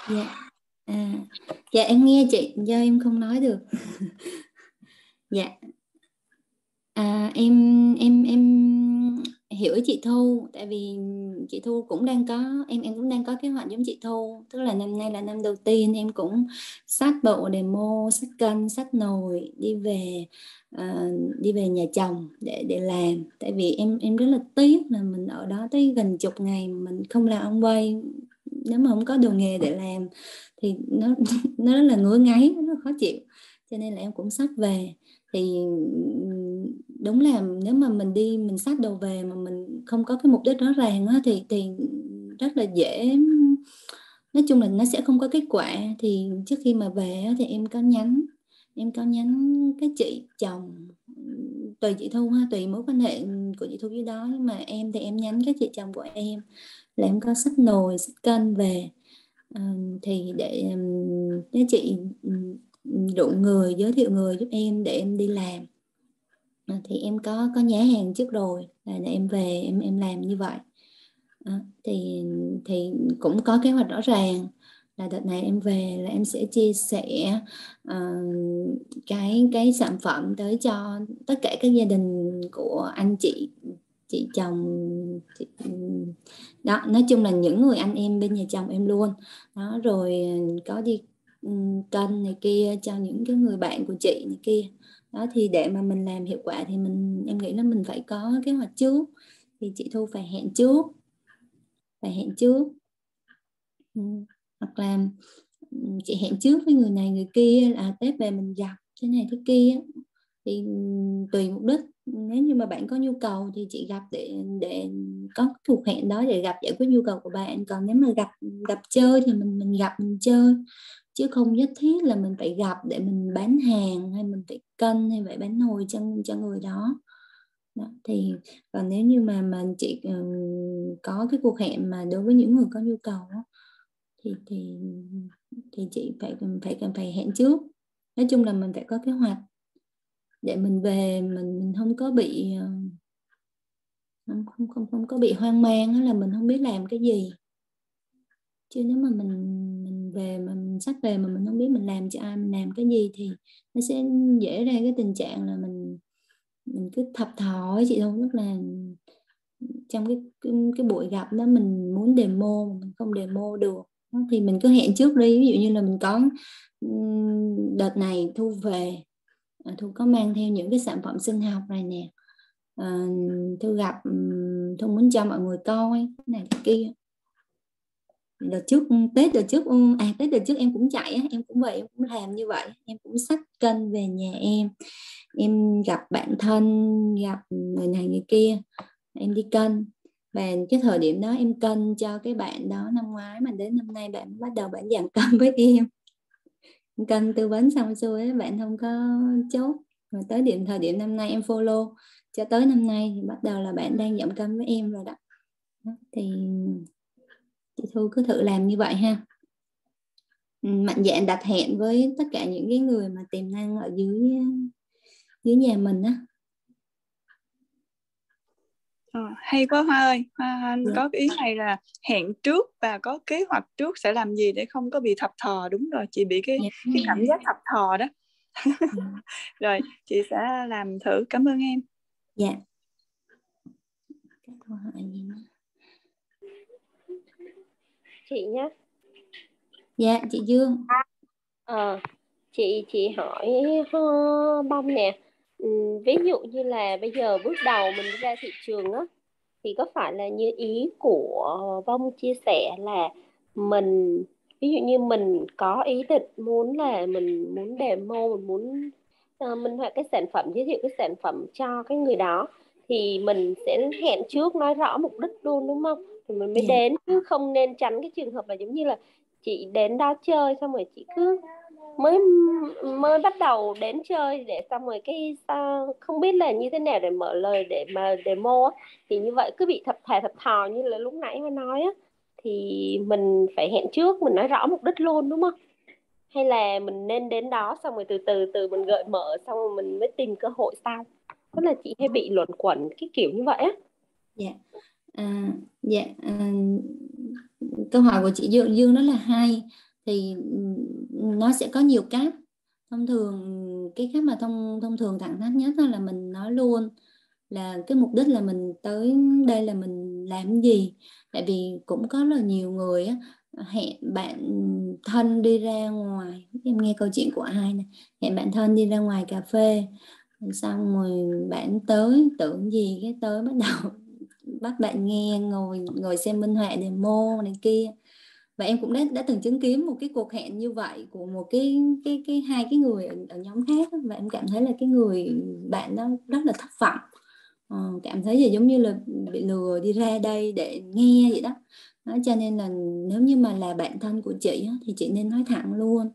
A: Dạ. À, dạ em nghe chị do em không nói được. Dạ. À, em em em hiểu chị Thu tại vì chị Thu cũng đang có em em cũng đang có kế hoạch giống chị Thu. Tức là năm nay là năm đầu tiên em cũng sách bộ demo sách cân sách nồi đi về uh, đi về nhà chồng để để làm. Tại vì em em rất là tiếc là mình ở đó tới gần chục ngày mình không làm ông quay nếu mà không có đồ nghề để làm thì nó nó rất là ngứa ngáy nó khó chịu. Cho nên là em cũng sách về. Thì đúng là nếu mà mình đi mình sát đầu về mà mình không có cái mục đích rõ ràng á, thì thì rất là dễ nói chung là nó sẽ không có kết quả. Thì trước khi mà về thì em có nhắn em có nhắn cái chị chồng tùy chị thu ha tùy mối quan hệ của chị thu với đó. Nhưng mà em thì em nhắn cái chị chồng của em là em có sách nồi sách cân về. Ờ, thì để um, cái chị đủ người giới thiệu người giúp em để em đi làm. À, thì em có có nhá hàng trước rồi là để em về em em làm như vậy. À, thì thì cũng có kế hoạch rõ ràng là đợt này em về là em sẽ chia sẻ uh, cái cái sản phẩm tới cho tất cả các gia đình của anh chị chị chồng chị, đó nói chung là những người anh em bên nhà chồng em luôn. Đó rồi ờ, có đi ừ, cân này kia cho những cái người bạn của chị này kia. Đó thì để mà mình làm hiệu quả thì mình em nghĩ là mình phải có kế hoạch trước. Thì chị thu phải hẹn trước phải hẹn trước. Ừ, hoặc là ừ, chị hẹn trước với người này người kia là tết về mình gặp thế này thế kia thì tùy mục đích nếu như mà bạn có nhu cầu thì chị gặp để để có cuộc hẹn đó để gặp giải quyết nhu cầu của bạn. Còn nếu mà gặp gặp chơi thì mình mình gặp mình chơi. Chứ không nhất thiết là mình phải gặp để mình bán hàng hay mình phải cân hay phải bán hồi cho cho người đó. Đó, thì còn nếu như mà mà chị um, có cái cuộc hẹn mà đối với những người có nhu cầu đó, thì thì thì chị phải phải cần phải hẹn trước. Nói chung là mình phải có kế hoạch để mình về mình mình không có bị ờ, không không không không có bị hoang mang là mình không biết làm cái gì. Chứ nếu mà mình mình về mà mình sắp về mà mình không biết mình làm cho ai mình làm cái gì thì nó sẽ dễ ra cái tình trạng là mình mình cứ thập thò chị không rất là trong cái, cái cái buổi gặp đó mình muốn demo mà mình không demo được. Thì mình cứ hẹn trước đi. Ví dụ như là mình có đợt này thu về Ờ, thu có mang theo những cái sản phẩm sinh học này nè. À, thu gặp thu muốn cho mọi người coi cái này cái kia. Đợt trước tết đợt trước à tết đợt trước em cũng chạy em cũng vậy em cũng làm như vậy em cũng sách cân về nhà em. Em gặp bạn thân gặp người này người kia em đi cân và cái thời điểm đó em cân cho cái bạn đó năm ngoái mà đến năm nay bạn bắt đầu bạn giảm cân với em cân tư vấn xong xuôi bạn không có chốt. Rồi tới điểm thời điểm năm nay em follow cho tới năm nay thì bắt đầu là bạn đang giảm cân với em rồi đó, thì chị thu cứ thử làm như vậy ha. Ừ, mạnh dạn đặt hẹn với tất cả những cái người mà tiềm năng ở dưới dưới nhà mình á.
E: Ờ, hay quá Hoa ơi, Hoa anh
A: Dạ.
E: có cái ý này là hẹn trước và có kế hoạch trước sẽ làm gì để không có bị thập thò đúng rồi, chị bị cái
A: Dạ,
E: cái cảm giác thập thò đó.
A: Dạ.
E: Rồi, chị sẽ làm thử. Cảm ơn em.
A: dạ
F: chị nhé
A: dạ chị Dương
F: ờ chị chị hỏi bông nè ví dụ như là bây giờ bước đầu mình ra thị trường á thì có phải là như ý của Vong chia sẻ là mình ví dụ như mình có ý định muốn là mình muốn demo mình muốn uh, minh họa cái sản phẩm giới thiệu cái sản phẩm cho cái người đó thì mình sẽ hẹn trước nói rõ mục đích luôn đúng không thì mình mới
A: Dạ.
F: đến chứ không nên tránh cái trường hợp là giống như là chị đến đó chơi xong rồi chị cứ mới mới bắt đầu đến chơi để xong rồi cái sao không biết là như thế nào để mở lời để mà demo á. Thì như vậy cứ bị thập thà thập thò như là lúc nãy mà nói á. Thì mình phải hẹn trước mình nói rõ mục đích luôn đúng không? Hay là mình nên đến đó xong rồi từ từ từ mình gợi mở xong rồi mình mới tìm cơ hội sau? Tức là chị hay bị luẩn quẩn cái kiểu như vậy á.
A: Dạ. À, dạ à, câu hỏi của chị Dương Dương đó là hay thì nó sẽ có nhiều cách. Thông thường cái cách mà thông thông thường thẳng thắn nhất là mình nói luôn là cái mục đích là mình tới đây là mình làm gì. Tại vì cũng có là nhiều người á, hẹn bạn thân đi ra ngoài. Em nghe câu chuyện của ai này hẹn bạn thân đi ra ngoài cà phê xong rồi bạn tới tưởng gì cái tới bắt đầu bắt bạn nghe ngồi ngồi xem minh họa demo này kia và em cũng đã đã từng chứng kiến một cái cuộc hẹn như vậy của một cái cái cái hai cái người ở, ở nhóm khác và em cảm thấy là cái người bạn đó rất là thất vọng. Ờ, cảm thấy là giống như là bị lừa đi ra đây để nghe vậy đó. Đó, cho nên là nếu như mà là bạn thân của chị thì chị nên nói thẳng luôn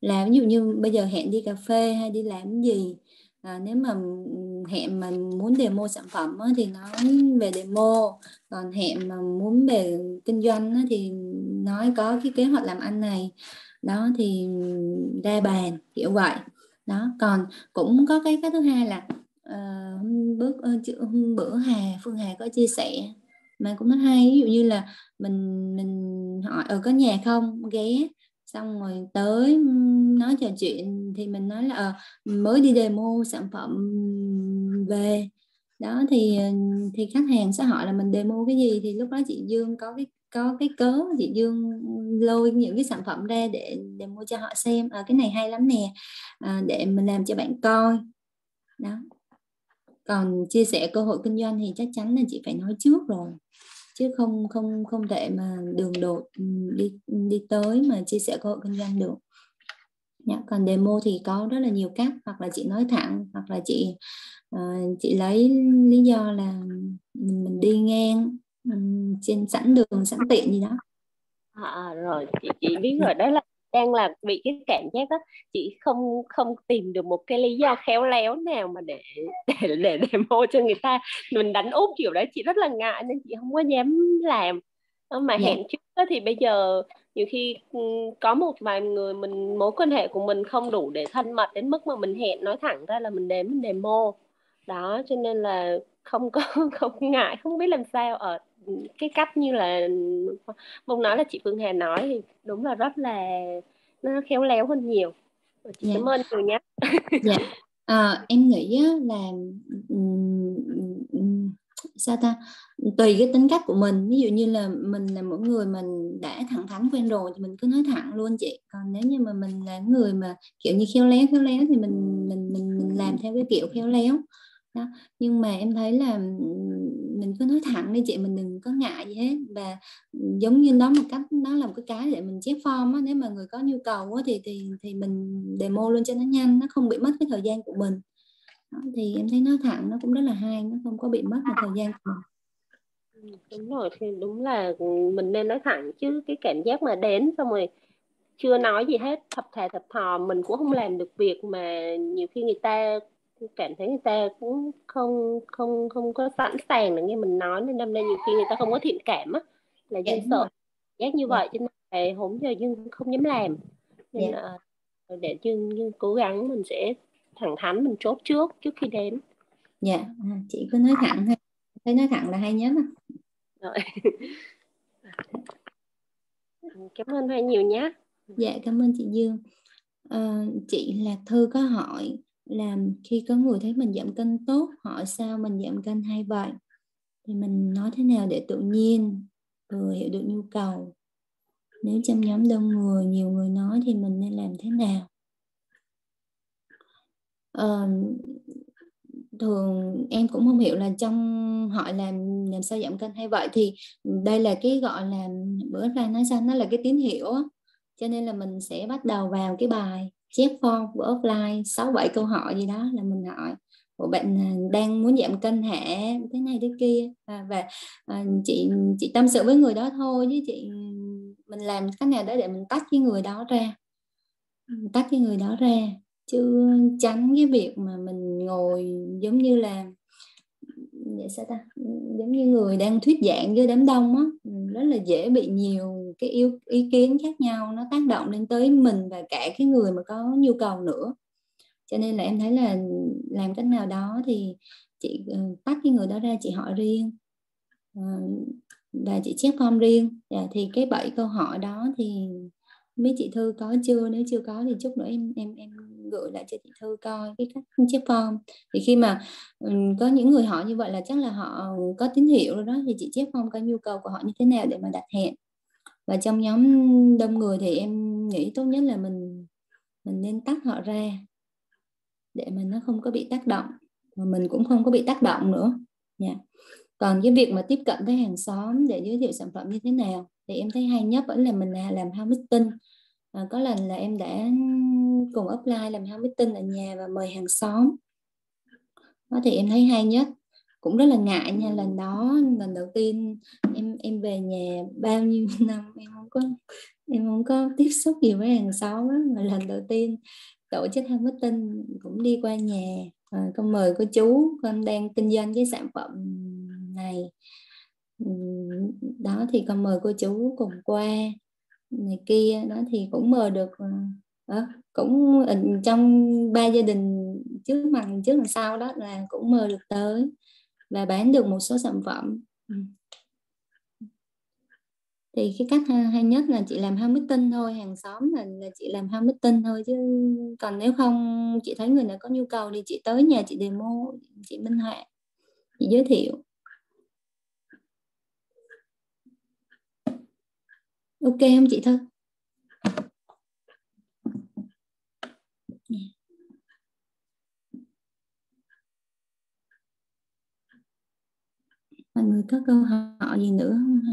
A: là ví dụ như bây giờ hẹn đi cà phê hay đi làm gì à, nếu mà ừ, hẹn mà muốn demo sản phẩm á, thì nói về demo còn hẹn mà muốn về kinh doanh á, thì nói có cái kế hoạch làm ăn này. Đó thì ra bàn kiểu vậy. Đó còn cũng có cái cái thứ hai là uh, bước ờ, bữa uh, bữa Hà Phương Hà có chia sẻ mà cũng rất hay. Ví dụ như là mình mình hỏi ở có nhà không? Ghé xong rồi tới nói trò chuyện thì mình nói là à, mới đi demo sản phẩm về. Đó thì thì khách hàng sẽ hỏi là mình demo cái gì? Thì lúc đó chị Dương có cái có cái cớ chị Dương lôi những cái sản phẩm ra để để mua cho họ xem. À, cái này hay lắm nè. À, để mình làm cho bạn coi. Đó. Còn chia sẻ cơ hội kinh doanh thì chắc chắn là chị phải nói trước rồi. Chứ không không không thể mà đường đột ừ, đi đi tới mà chia sẻ cơ hội kinh doanh được. Dạ, còn demo thì có rất là nhiều cách. Hoặc là chị nói thẳng hoặc là chị uh, chị lấy lý do là mình đi ngang um, trên sẵn đường sẵn tiện gì đó
F: à, rồi chị chị biết rồi đó là đang là bị cái cảm giác đó chị không không tìm được một cái lý do khéo léo nào mà để để để demo cho người ta mình đánh úp kiểu đấy chị rất là ngại nên chị không có dám làm mà yeah. Dạ. hẹn trước đó thì bây giờ nhiều khi có một vài người mình mối quan hệ của mình không đủ để thân mật đến mức mà mình hẹn nói thẳng ra là mình đến mình demo đó cho nên là không có không ngại không biết làm sao ở cái cách như là mong nói là chị Phương Hà nói thì đúng là rất là nó khéo léo hơn nhiều. Chị yeah. cảm ơn nhiều nhé
A: dạ. À, em nghĩ là sao ta? Tùy cái tính cách của mình. Ví dụ như là mình là một người mình đã thẳng thắn quen rồi thì mình cứ nói thẳng luôn chị. Còn nếu như mà mình là người mà kiểu như khéo léo khéo léo thì mình mình mình, mình làm theo cái kiểu khéo léo. Đó. Nhưng mà em thấy là mình cứ nói thẳng đi chị mình đừng có ngại gì hết. Và giống như đó một cách đó là một cái cái để mình chép form á nếu mà người có nhu cầu á, thì thì thì mình demo luôn cho nó nhanh nó không bị mất cái thời gian của mình. Đó, thì em thấy nói thẳng nó cũng rất là hay nó không có bị mất một thời gian của mình.
F: Đúng rồi thì đúng là mình nên nói thẳng chứ cái cảm giác mà đến xong rồi chưa nói gì hết thập thà thập thò mình cũng không làm được việc mà nhiều khi người ta cảm thấy người ta cũng không không không có sẵn sàng để nghe mình nói nên đâm ra nhiều khi người ta không có thiện cảm á là dân dạ, sợ giác như dạ. vậy cho nên là hôm giờ dương không dám làm. Nên yeah. là để dương, dương cố gắng mình sẽ thẳng thắn mình chốt trước trước khi đến.
A: Dạ à, chị cứ nói thẳng thôi thấy nói thẳng là hay nhất
F: rồi. Cảm ơn hai nhiều nhé
A: dạ cảm ơn chị Dương. À, chị Lạc Thư có hỏi là khi có người thấy mình giảm cân tốt hỏi sao mình giảm cân hay vậy? Thì mình nói thế nào để tự nhiên vừa hiểu được nhu cầu? Nếu trong nhóm đông người nhiều người nói thì mình nên làm thế nào? Ờ, thường em cũng không hiểu là trong họ làm làm sao giảm cân hay vậy thì đây là cái gọi là bữa nay nói sao? Nó là cái tín hiệu cho nên là mình sẽ bắt đầu vào cái bài chép form của offline sáu bảy câu hỏi gì đó là mình hỏi. Của bạn à, đang muốn giảm cân hả? Thế này thế kia. À, và à, chị chị tâm sự với người đó thôi chứ chị mình làm cách nào đó để mình tách cái người đó ra. Ừ, tách cái người đó ra. Chứ tránh cái việc mà mình ngồi giống như là vậy sao ta? Giống như người đang thuyết giảng với đám đông á. Ừ, rất là dễ bị nhiều cái yêu ý kiến khác nhau nó tác động lên tới mình và cả cái người mà có nhu cầu nữa. Cho nên là em thấy là làm cách nào đó thì chị ừ, tách cái người đó ra chị hỏi riêng ờ, và chị chép form riêng. Dạ, thì cái bảy câu hỏi đó thì mấy chị thư có chưa? Nếu chưa có thì chút nữa em em em gửi lại cho chị thư coi cái cách chép form. Thì khi mà um, có những người hỏi như vậy là chắc là họ có tín hiệu rồi đó thì chị chép form coi nhu cầu của họ như thế nào để mà đặt hẹn và trong nhóm đông người thì em nghĩ tốt nhất là mình mình nên tách họ ra để mà nó không có bị tác động. Mà mình cũng không có bị tác động nữa. Nha yeah. còn cái việc mà tiếp cận với hàng xóm để giới thiệu sản phẩm như thế nào thì em thấy hay nhất vẫn là mình à, làm house meeting à, có lần là em đã cùng offline làm house meeting ở nhà và mời hàng xóm. Đó thì em thấy hay nhất cũng rất là ngại nha lần đó lần đầu tiên em em về nhà bao nhiêu năm em không có em không có tiếp xúc gì với hàng xóm đó. mà lần đầu tiên tổ chức house meeting cũng đi qua nhà à, con mời cô chú con đang kinh doanh cái sản phẩm này đó thì con mời cô chú cùng qua này kia đó thì cũng mời được ờ, đó, cũng trong ba gia đình trước mặt trước mặt sau đó là cũng mời được tới và bán được một số sản phẩm. Thì cái cách hay nhất là chị làm hai meeting thôi hàng xóm là, là chị làm hai meeting thôi chứ còn nếu không chị thấy người nào có nhu cầu thì chị tới nhà chị demo chị minh họa chị giới thiệu. Ok không chị thư mọi người có câu hỏi gì nữa không ha?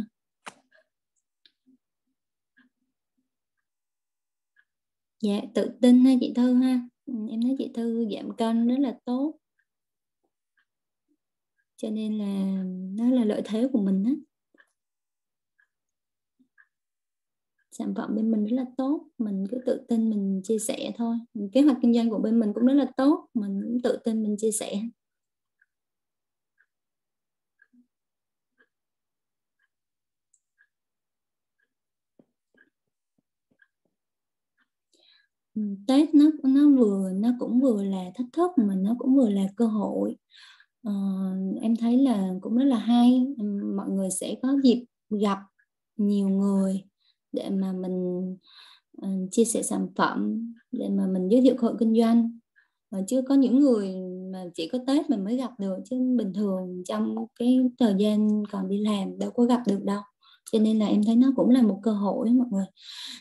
A: Dạ tự tin ha, chị thư ha. Ừ, em thấy chị thư giảm cân rất là tốt. Cho nên là đó là lợi thế của mình á. Sản phẩm bên mình rất là tốt. Mình cứ tự tin mình chia sẻ thôi. Kế hoạch kinh doanh của bên mình cũng rất là tốt. Mình cũng tự tin mình chia sẻ. Ừ, tết nó nó vừa nó cũng vừa là thách thức mà nó cũng vừa là cơ hội. Uh, em thấy là cũng rất là hay. Ừ, mọi người sẽ có dịp gặp nhiều người để mà mình uh, chia sẻ sản phẩm để mà mình giới thiệu cơ hội kinh doanh. Ờ, mà chưa có những người mà chỉ có Tết mình mới gặp được chứ bình thường trong cái thời gian còn đi làm đâu có gặp được đâu cho nên là em thấy nó cũng là một cơ hội mọi người.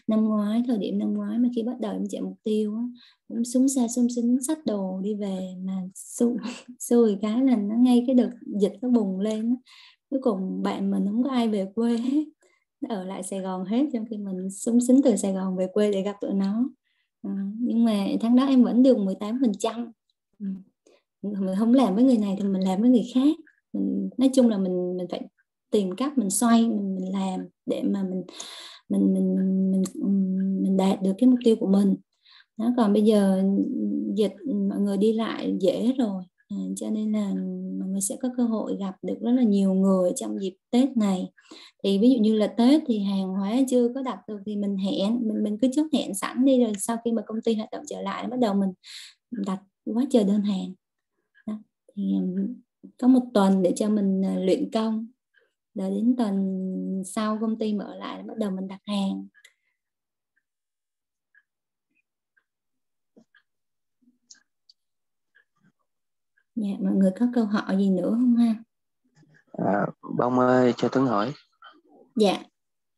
A: Năm ngoái thời điểm năm ngoái mà khi bắt đầu em chạy mục tiêu á, cũng súng xa súng xính sách đồ đi về mà xui, xui cái là nó ngay cái đợt dịch nó bùng lên cuối cùng bạn mình không có ai về quê hết nó ở lại Sài Gòn hết trong khi mình súng xính từ Sài Gòn về quê để gặp tụi nó. À, nhưng mà tháng đó em vẫn được 18 phần trăm. Ừ, mình không làm với người này thì mình làm với người khác. Mình, nói chung là mình mình phải tìm cách mình xoay mình, mình làm để mà mình mình mình mình mình đạt được cái mục tiêu của mình. Đó còn bây giờ dịch mọi người đi lại dễ rồi à, cho nên là mọi người sẽ có cơ hội gặp được rất là nhiều người trong dịp Tết này. Thì ví dụ như là Tết thì hàng hóa chưa có đặt được thì mình hẹn mình mình cứ chốt hẹn sẵn đi rồi sau khi mà công ty hoạt động trở lại bắt đầu mình đặt quá trời đơn hàng. Đó. thì có một tuần để cho mình à, luyện công đợi đến tuần sau công ty mở lại bắt đầu mình đặt hàng. Dạ mọi người có câu hỏi gì nữa không ha?
G: À, bông ơi cho tuấn hỏi.
A: Dạ.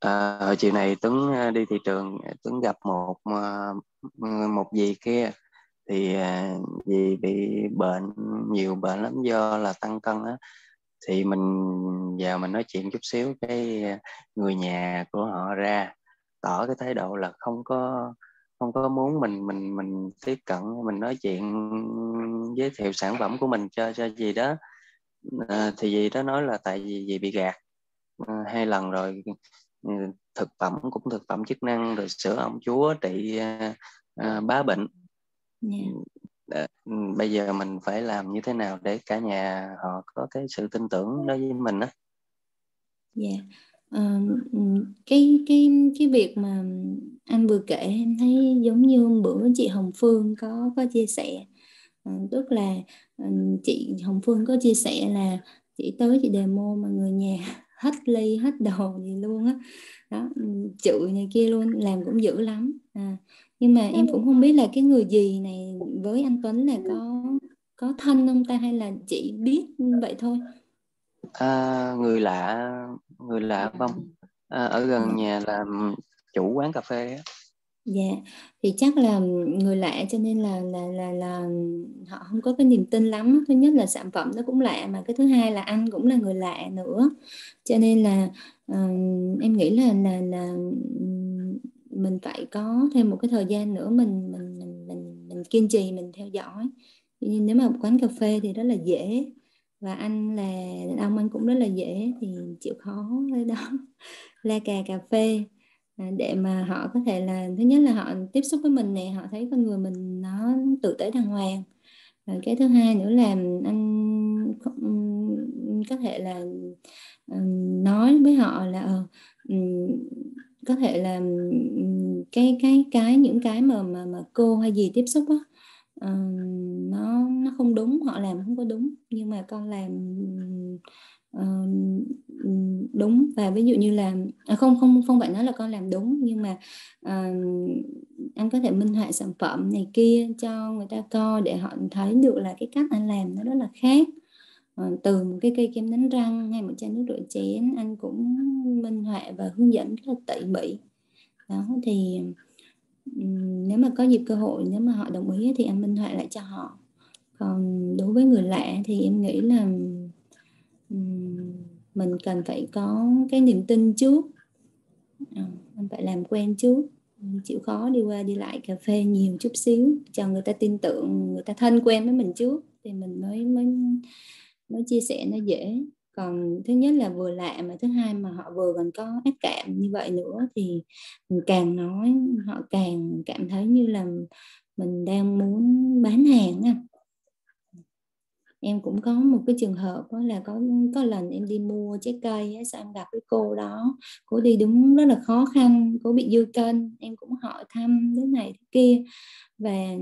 G: À, hồi chiều này tuấn à, đi thị trường tuấn gặp một à, một dì kia thì à, dì bị bệnh nhiều bệnh lắm do là tăng cân á thì mình giờ mình nói chuyện chút xíu cái người nhà của họ ra. Tỏ cái thái độ là không có không có muốn mình mình mình tiếp cận mình nói chuyện giới thiệu sản phẩm của mình cho cho gì đó. À, thì gì đó nói là tại vì gì bị gạt à, hai lần rồi ừ, thực phẩm cũng thực phẩm chức năng rồi sữa ông chúa trị à, à, bá bệnh. Yeah. Bây giờ mình phải làm như thế nào để cả nhà họ có cái sự tin tưởng đối với mình á?
A: Dạ yeah. uh, cái cái cái việc mà anh vừa kể em thấy giống như hôm bữa chị Hồng Phương có có chia sẻ. Uh, tức là uh, chị Hồng Phương có chia sẻ là chị tới chị demo mà người nhà hết ly hết đồ gì luôn á. Đó chửi này kia luôn làm cũng dữ lắm. À, nhưng mà em cũng không biết là cái người gì này với anh Tuấn là có có thân không ta hay là chỉ biết vậy thôi?
G: À, người lạ người lạ không? À, ở gần ừ. nhà là chủ quán cà phê á.
A: Dạ thì chắc là người lạ cho nên là là là là họ không có cái niềm tin lắm. Thứ nhất là sản phẩm nó cũng lạ mà cái thứ hai là anh cũng là người lạ nữa. Cho nên là uh, em nghĩ là là là mình phải có thêm một cái thời gian nữa mình mình mình mình, mình kiên trì mình theo dõi. Nhưng nếu mà một quán cà phê thì rất là dễ và anh là ông anh cũng rất là dễ thì chịu khó với đó. La cà cà phê à, để mà họ có thể là thứ nhất là họ tiếp xúc với mình nè họ thấy con người mình nó tử tế đàng hoàng. Và cái thứ hai nữa là anh có thể là nói với họ là ờ, có thể là cái cái cái những cái mà mà mà cô hay gì tiếp xúc á uh, nó nó không đúng họ làm không có đúng. Nhưng mà con làm uh, đúng. Và ví dụ như là à, không không không phải nói là con làm đúng nhưng mà uh, anh có thể minh họa sản phẩm này kia cho người ta coi để họ thấy được là cái cách anh làm nó rất là khác. Ờ, từ một cái cây kem đánh răng hay một chai nước rửa chén anh cũng minh họa và hướng dẫn rất là tỉ mỉ. Đó thì nếu mà có dịp cơ hội nếu mà họ đồng ý thì anh minh họa lại cho họ. Còn đối với người lạ thì em nghĩ là mình cần phải có cái niềm tin trước. À, phải làm quen trước. Chịu khó đi qua đi lại cà phê nhiều chút xíu cho người ta tin tưởng người ta thân quen với mình trước thì mình mới mới mới chia sẻ nó dễ. Còn thứ nhất là vừa lạ mà thứ hai mà họ vừa còn có ác cảm như vậy nữa thì mình càng nói họ càng cảm thấy như là mình đang muốn bán hàng á. Em cũng có một cái trường hợp đó là có có lần em đi mua trái cây á, sao em gặp cái cô đó cô đi đúng rất là khó khăn cô bị dư cân em cũng hỏi thăm thế này thế kia và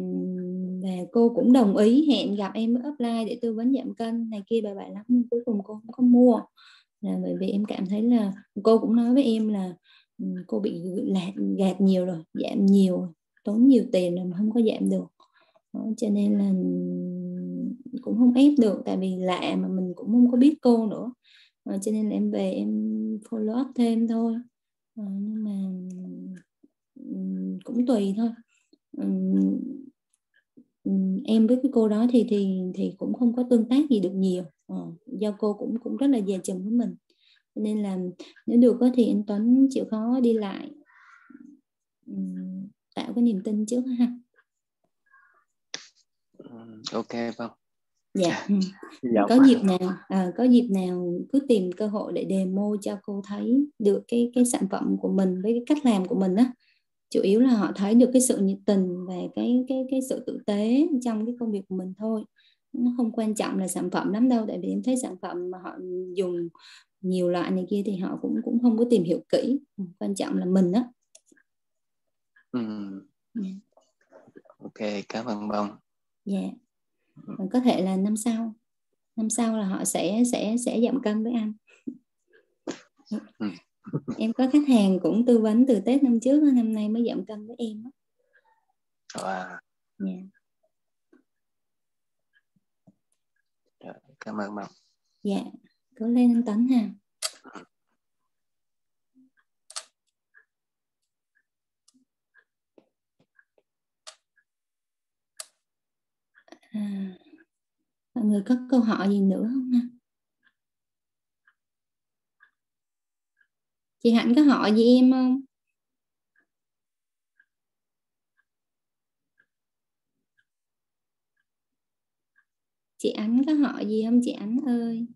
A: và cô cũng đồng ý hẹn gặp em ở offline để tư vấn giảm cân này kia bà bạn lắm. Nhưng cuối cùng cô không có mua. Là bởi vì em cảm thấy là cô cũng nói với em là ừ, cô bị lạt gạt nhiều rồi giảm nhiều tốn nhiều tiền rồi mà không có giảm được. Đó, cho nên là cũng không ép được tại vì lạ mà mình cũng không có biết cô nữa. À, cho nên là em về em follow up thêm thôi. À, nhưng mà ừ, cũng tùy thôi em với cái cô đó thì thì thì cũng không có tương tác gì được nhiều. À, do cô cũng cũng rất là dè chừng với mình. Nên là nếu được có thì anh Tuấn chịu khó đi lại. Tạo cái niềm tin trước ha.
G: Ok vâng.
A: Dạ. Ừ. có dịp nào à, có dịp nào cứ tìm cơ hội để demo cho cô thấy được cái cái sản phẩm của mình với cái cách làm của mình á chủ yếu là họ thấy được cái sự nhiệt tình và cái cái cái sự tử tế trong cái công việc của mình thôi. Nó không quan trọng là sản phẩm lắm đâu tại vì em thấy sản phẩm mà họ dùng nhiều loại này kia thì họ cũng cũng không có tìm hiểu kỹ. Ừ, quan trọng là mình đó
G: ừ. yeah. ok cảm ơn bông.
A: Dạ. Yeah có thể là năm sau. Năm sau là họ sẽ sẽ sẽ giảm cân với anh. Ừ. em có khách hàng cũng tư vấn từ tết năm trước năm nay mới giảm cân với em đó.
G: Wow. Yeah. Rồi, cảm ơn mong
A: dạ cố lên anh tấn ha à, mọi người có câu hỏi gì nữa không ha chị hạnh có hỏi gì em không? Chị ánh có hỏi gì không? Chị ánh ơi.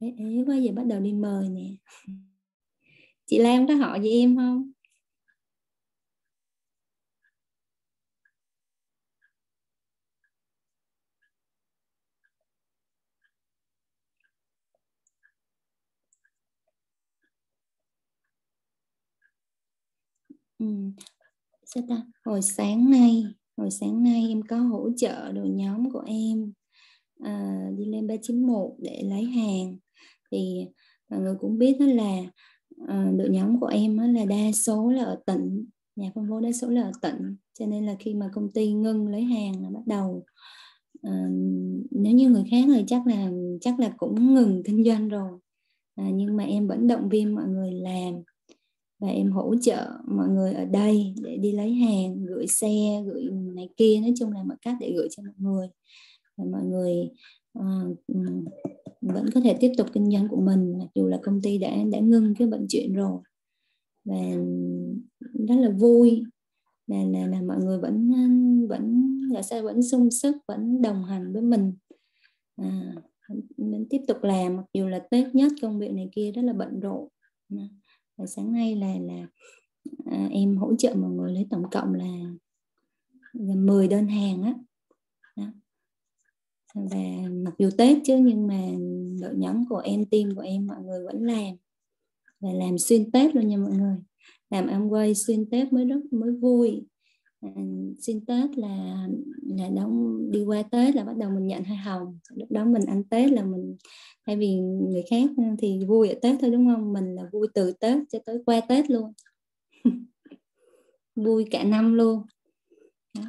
A: Ế ế quá, giờ bắt đầu đi mời nè. Chị Lam có hỏi gì em không? Ừ. Sao ta? Hồi sáng nay, hồi sáng nay em có hỗ trợ đội nhóm của em à, đi lên 391 để lấy hàng. Thì mọi người cũng biết đó là ờ, à, đội nhóm của em là đa số là ở tỉnh, nhà phân phối đa số là ở tỉnh. Cho nên là khi mà công ty ngưng lấy hàng là bắt đầu à, nếu như người khác thì chắc là chắc là cũng ngừng kinh doanh rồi. À, nhưng mà em vẫn động viên mọi người làm và em hỗ trợ mọi người ở đây để đi lấy hàng gửi xe gửi này kia. Nói chung là mọi cách để gửi cho mọi người. Và mọi người uh, vẫn có thể tiếp tục kinh doanh của mình mặc dù là công ty đã đã ngưng cái vận chuyển rồi. Và rất là vui là là, là mọi người vẫn vẫn là sao vẫn sung sức vẫn đồng hành với mình. À, mình tiếp tục làm mặc dù là tết nhất công việc này kia rất là bận rộn và sáng nay là là à, em hỗ trợ mọi người lấy tổng cộng là, là 10 đơn hàng á. Đó. và mặc dù Tết chứ nhưng mà đội nhóm của em team của em mọi người vẫn làm. Và làm xuyên Tết luôn nha mọi người. Làm em quay xuyên Tết mới rất mới vui. Ờ, xin Tết là là đóng đi qua Tết là bắt đầu mình nhận hoa hồng. Lúc đó mình ăn Tết là mình thay vì người khác ừ, thì vui ở Tết thôi đúng không? Mình là vui từ Tết cho tới qua Tết luôn. Vui cả năm luôn. Đó.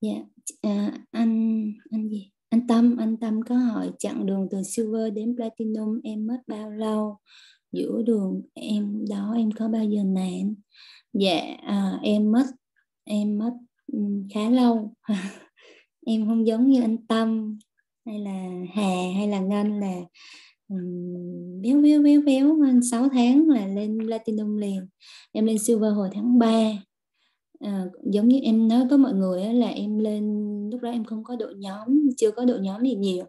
A: dạ à, anh anh gì? Anh Tâm anh Tâm có hỏi chặng đường từ silver đến platinum em mất bao lâu? Giữa đường em đó em có bao giờ nản dạ à, em mất em mất ừ, khá lâu. Em không giống như anh Tâm hay là Hà hay là Ngân là um, béo béo béo béo 6 tháng là lên platinum liền. Em lên silver hồi tháng 3 à, giống như em nói với mọi người là em lên lúc đó em không có đội nhóm chưa có đội nhóm gì nhiều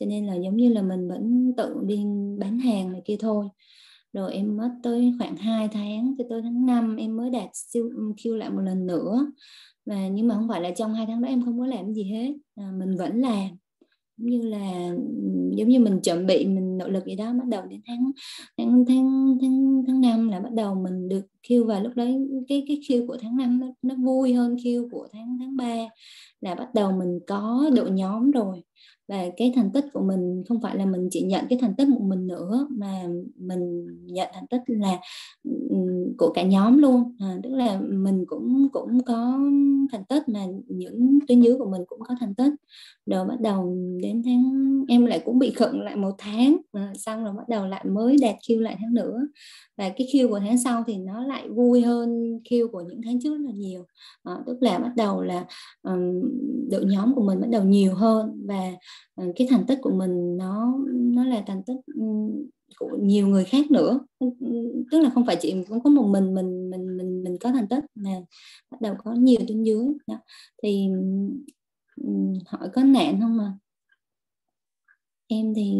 A: cho nên là giống như là mình vẫn tự đi bán hàng này kia thôi. Rồi em mất tới khoảng 2 tháng cho tới tháng 5 em mới đạt siêu ừ, kêu lại một lần nữa. Và nhưng mà không phải là trong hai tháng đó em không có làm gì hết à, mình vẫn làm. Như là ừ, giống như mình chuẩn bị mình nỗ lực gì đó bắt đầu đến tháng tháng tháng tháng tháng năm là bắt đầu mình được kêu và lúc đấy cái cái kêu của tháng năm nó, nó vui hơn kêu của tháng tháng ba là bắt đầu mình có đội nhóm rồi và cái thành tích của mình không phải là mình chỉ nhận cái thành tích một mình nữa, mà mình nhận thành tích là của cả nhóm luôn. À, tức là mình cũng cũng có thành tích mà những tuyến dưới của mình cũng có thành tích. Rồi bắt đầu đến tháng em lại cũng bị khựng lại một tháng. À, xong rồi bắt đầu lại mới đạt kêu lại tháng nữa. Và cái kêu của tháng sau thì nó lại vui hơn kêu của những tháng trước là nhiều. À, tức là bắt đầu là um, đội nhóm của mình bắt đầu nhiều hơn. Và uh, cái thành tích của mình nó nó là thành tích um, của nhiều người khác nữa. Tức là không phải chỉ cũng có một mình mình mình mình mình có thành tích mà bắt đầu có nhiều trên dưới. Đó. thì hỏi có nạn không mà? Em thì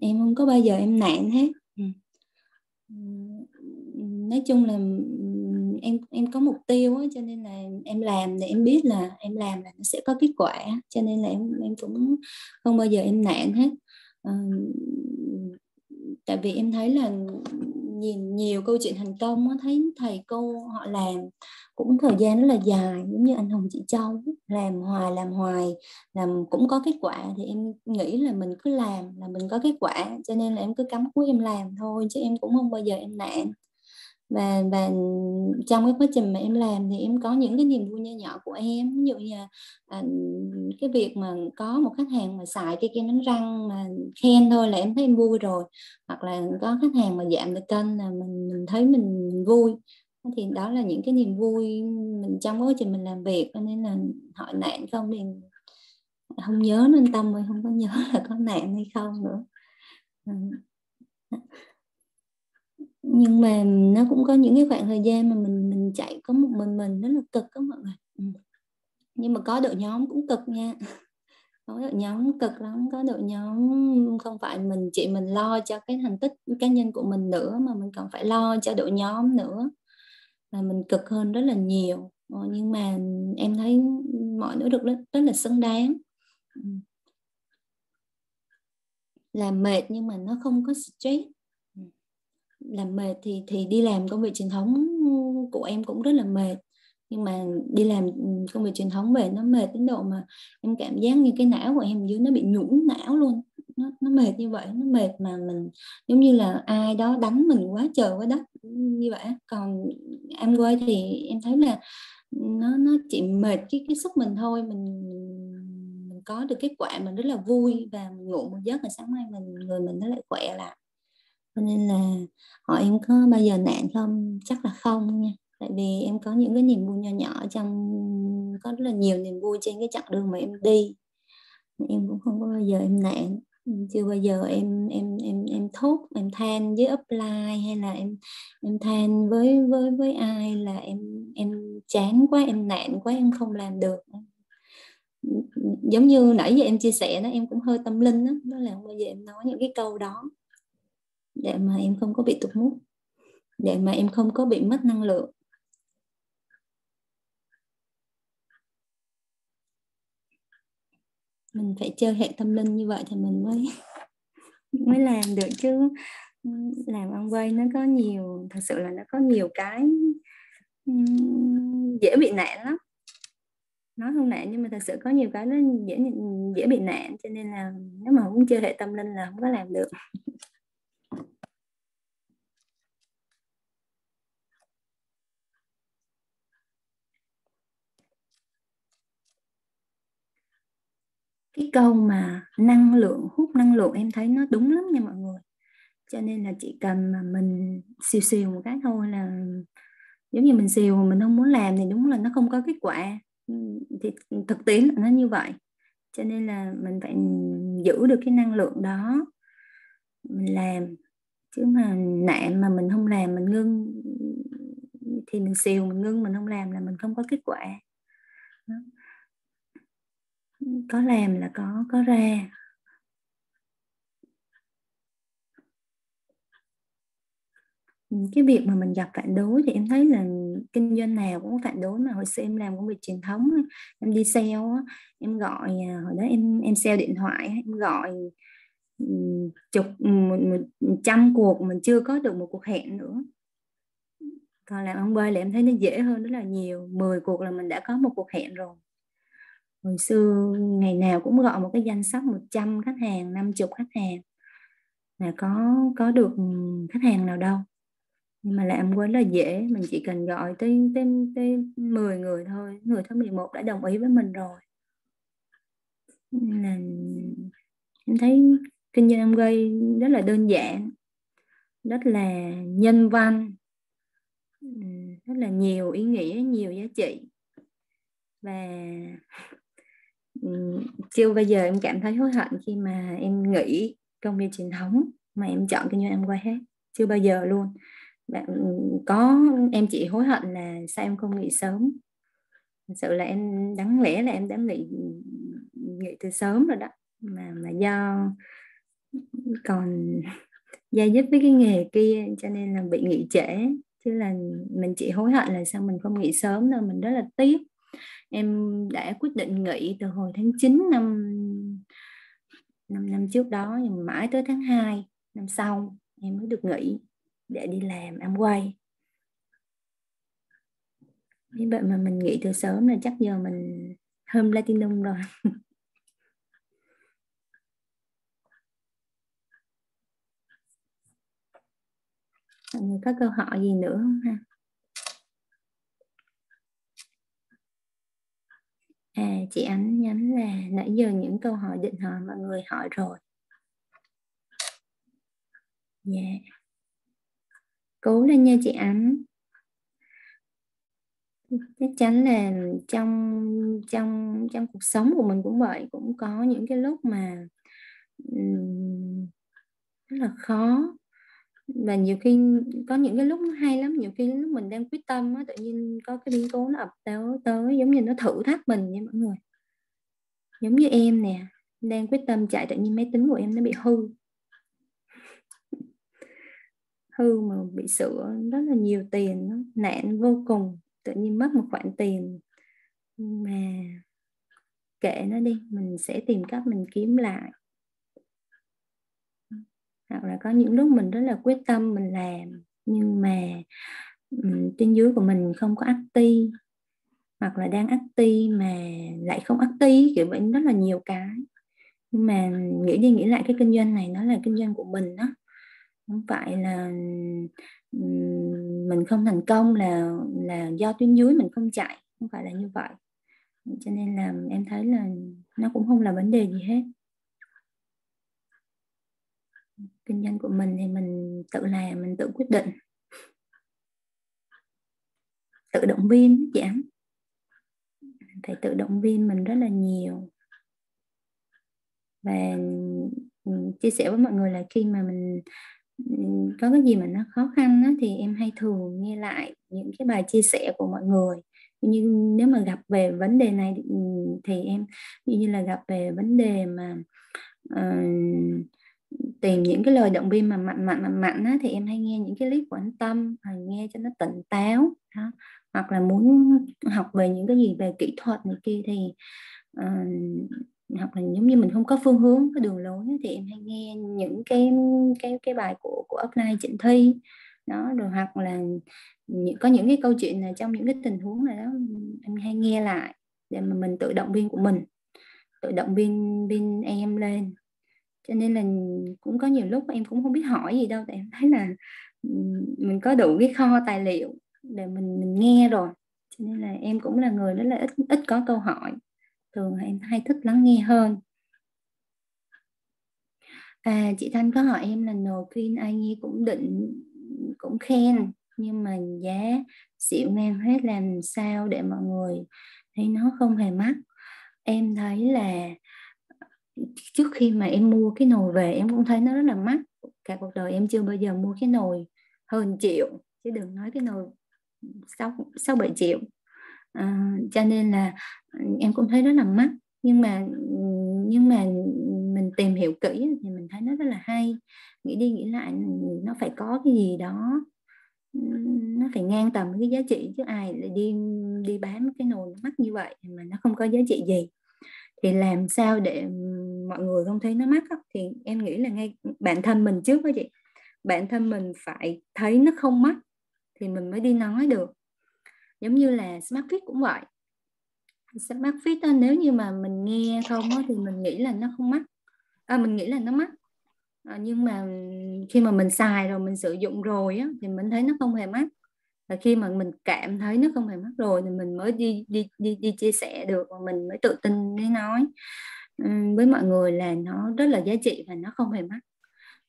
A: em không có bao giờ em nạn hết. Ừ. nói chung là em em có mục tiêu á, cho nên là em làm để em biết là em làm là nó sẽ có kết quả. Cho nên là em em cũng không bao giờ em nản hết. À, tại vì em thấy là nhìn nhiều câu chuyện thành công á, thấy thầy cô họ làm cũng thời gian rất là dài giống như anh Hùng chị Châu làm hoài làm hoài làm cũng có kết quả. Thì em nghĩ là mình cứ làm là mình có kết quả cho nên là em cứ cắm cúi em làm thôi chứ em cũng không bao giờ em nản và và trong cái quá trình mà em làm thì em có những cái niềm vui nhỏ nhỏ của em. Ví dụ như là à, cái việc mà có một khách hàng mà xài cái kem đánh răng mà khen thôi là em thấy em vui rồi. Hoặc là có khách hàng mà giảm được cân là mình mình thấy mình vui. Thì đó là những cái niềm vui mình trong quá trình mình làm việc. Cho nên là hỏi nạn không thì không nhớ nên tâm rồi không có nhớ là có nạn hay không nữa. Ừ nhưng mà nó cũng có những cái khoảng thời gian mà mình mình chạy có một mình mình rất là cực đó mọi người. Ừ. nhưng mà có đội nhóm cũng cực nha. Có đội nhóm cực lắm có đội nhóm không phải mình chị mình lo cho cái thành tích cá nhân của mình nữa mà mình còn phải lo cho đội nhóm nữa. Là mình cực hơn rất là nhiều. Ờ, nhưng mà em thấy mọi nỗ lực rất, rất là xứng đáng. Ừ. Là làm mệt nhưng mà nó không có stress làm mệt thì thì đi làm công việc truyền thống của em cũng rất là mệt. Nhưng mà đi làm ừ, công việc truyền thống về nó mệt đến độ mà em cảm giác như cái não của em dưới nó bị nhũn não luôn. Nó, nó mệt như vậy nó mệt mà mình giống như là ai đó đánh mình quá trời quá đất ừ, như vậy còn em quay thì em thấy là nó nó chỉ mệt cái cái sức mình thôi mình mình có được kết quả mình rất là vui và mình ngủ một giấc là sáng mai mình người mình nó lại khỏe lại cho nên là hỏi em có bao giờ nạn không? Chắc là không nha. Tại vì em có những cái niềm vui nhỏ nhỏ trong có rất là nhiều niềm vui trên cái chặng đường mà em đi. Em cũng không có bao giờ em nạn chưa bao giờ em em em em thốt em than với upline hay là em em than với với với ai là em em chán quá em nạn quá em không làm được. Giống như nãy giờ em chia sẻ đó em cũng hơi tâm linh đó, đó là không bao giờ em nói những cái câu đó để mà em không có bị tụt mút để mà em không có bị mất năng lượng. Mình phải chơi hệ tâm linh như vậy thì mình mới mới làm được chứ. Làm ăn quay nó có nhiều, thật sự là nó có nhiều cái dễ bị nạn lắm. Nói không nạn nhưng mà thật sự có nhiều cái nó dễ dễ bị nạn cho nên là nếu mà không chơi hệ tâm linh là không có làm được. cái câu mà năng lượng, hút năng lượng em thấy nó đúng lắm nha mọi người. Cho nên là chỉ cần mà mình xìu xìu một cái thôi là, giống như mình xìu mà mình không muốn làm thì đúng là nó không có kết quả. Thì thực tế là nó như vậy. Cho nên là mình phải giữ được cái năng lượng đó, mình làm. Chứ mà nạn mà mình không làm, mình ngưng, thì mình xìu, mình ngưng, mình không làm là mình không có kết quả. Đó có làm là có có ra. Cái việc mà mình gặp phản đối thì em thấy là kinh doanh nào cũng phản đối mà. Hồi xưa em làm công việc truyền thống em đi sale em gọi à, hồi đó em em sale điện thoại em gọi chục một, một trăm cuộc mình chưa có được một cuộc hẹn nữa. Còn làm ông bơi là em thấy nó dễ hơn rất là nhiều 10 cuộc là mình đã có một cuộc hẹn rồi hồi xưa ngày nào cũng gọi một cái danh sách 100 khách hàng 50 khách hàng mà có có được khách hàng nào đâu. Nhưng mà làm quá là dễ, mình chỉ cần gọi tới tới tới 10 người thôi người thứ 11 đã đồng ý với mình rồi. Là em thấy kinh doanh em gây rất là đơn giản, rất là nhân văn, rất là nhiều ý nghĩa, nhiều giá trị. Và chưa bao giờ em cảm thấy hối hận khi mà em nghĩ công việc truyền thống mà em chọn kinh doanh em quay hết. Chưa bao giờ luôn. Bạn, có em chỉ hối hận là sao em không nghỉ sớm. Thật sự là em đáng lẽ là em đã nghỉ nghỉ từ sớm rồi đó. Mà mà do còn gia dứt với cái nghề kia cho nên là bị nghỉ trễ. Chứ là mình chỉ hối hận là sao mình không nghỉ sớm đâu, mình rất là tiếc em đã quyết định nghỉ từ hồi tháng 9 năm năm năm trước đó, nhưng mãi tới tháng 2 năm sau em mới được nghỉ để đi làm, em quay. Như vậy mà mình nghỉ từ sớm là chắc giờ mình hôm platinum rồi. Mọi người có câu hỏi gì nữa không ha? À chị ánh nhắn là nãy giờ những câu hỏi định hỏi mọi người hỏi rồi. Dạ. Yeah cố lên nha chị ánh. Chắc chắn là trong trong trong cuộc sống của mình cũng vậy, cũng có những cái lúc mà rất là khó và nhiều khi có những cái lúc hay lắm nhiều khi lúc mình đang quyết tâm á, tự nhiên có cái biến cố nó ập tới tới giống như nó thử thách mình nha mọi người. Giống như em nè đang quyết tâm chạy tự nhiên máy tính của em nó bị hư. Hư mà bị sửa rất là nhiều tiền đó. nạn vô cùng tự nhiên mất một khoản tiền. Mà kệ nó đi mình sẽ tìm cách mình kiếm lại hoặc là có những lúc mình rất là quyết tâm mình làm nhưng mà um, trên dưới của mình không có acti hoặc là đang acti mà lại không acti kiểu vậy rất là nhiều cái. Nhưng mà nghĩ đi nghĩ lại cái kinh doanh này nó là kinh doanh của mình đó không phải là mình không thành công là là do tuyến dưới mình không chạy không phải là như vậy. Cho nên là em thấy là nó cũng không là vấn đề gì hết kinh doanh của mình thì mình tự làm mình tự quyết định. Tự động viên giảm phải tự động viên mình rất là nhiều. Và chia sẻ với mọi người là khi mà mình có cái gì mà nó khó khăn đó, thì em hay thường nghe lại những cái bài chia sẻ của mọi người. Như nếu mà gặp về vấn đề này thì em như là gặp về vấn đề mà uh, tìm những cái lời động viên mà mạnh mạnh mạnh mạnh á, thì em hay nghe những cái clip của anh Tâm hay nghe cho nó tỉnh táo đó. hoặc là muốn học về những cái gì về kỹ thuật này kia thì uh, hoặc là giống như mình không có phương hướng cái đường lối thì em hay nghe những cái cái cái bài của của offline Trịnh Thi đó rồi hoặc là có những cái câu chuyện là trong những cái tình huống này đó em hay nghe lại để mà mình tự động viên của mình tự động viên viên em lên cho nên là cũng có nhiều lúc em cũng không biết hỏi gì đâu tại em thấy là mình có đủ cái kho tài liệu để mình, mình nghe rồi. Cho nên là em cũng là người rất là ít ít có câu hỏi. Thường là em hay thích lắng nghe hơn. À chị Thanh có hỏi em là nồi khuyên ai nhi cũng định cũng khen nhưng mà giá xịu ngang hết làm sao để mọi người thấy nó không hề mắc. Em thấy là trước khi mà em mua cái nồi về em cũng thấy nó rất là mắc. Cả cuộc đời em chưa bao giờ mua cái nồi hơn triệu chứ đừng nói cái nồi sáu sáu bảy triệu. À, cho nên là em cũng thấy rất là mắc. Nhưng mà nhưng mà mình tìm hiểu kỹ thì mình thấy nó rất là hay. Nghĩ đi nghĩ lại nó phải có cái gì đó nó phải ngang tầm cái giá trị chứ ai lại đi đi bán cái nồi mắc như vậy mà nó không có giá trị gì. Thì làm sao để mọi người không thấy nó mắc đó? thì em nghĩ là ngay bản thân mình trước đó chị. Bản thân mình phải thấy nó không mắc thì mình mới đi nói được. Giống như là smart fit cũng vậy. Smart fit đó, nếu như mà mình nghe không đó, thì mình nghĩ là nó không mắc. À, mình nghĩ là nó mắc. À, nhưng mà khi mà mình xài rồi mình sử dụng rồi á, thì mình thấy nó không hề mắc. Và khi mà mình cảm thấy nó không hề mắc rồi thì mình mới đi đi đi đi chia sẻ được và mình mới tự tin để nói với mọi người là nó rất là giá trị và nó không hề mắc.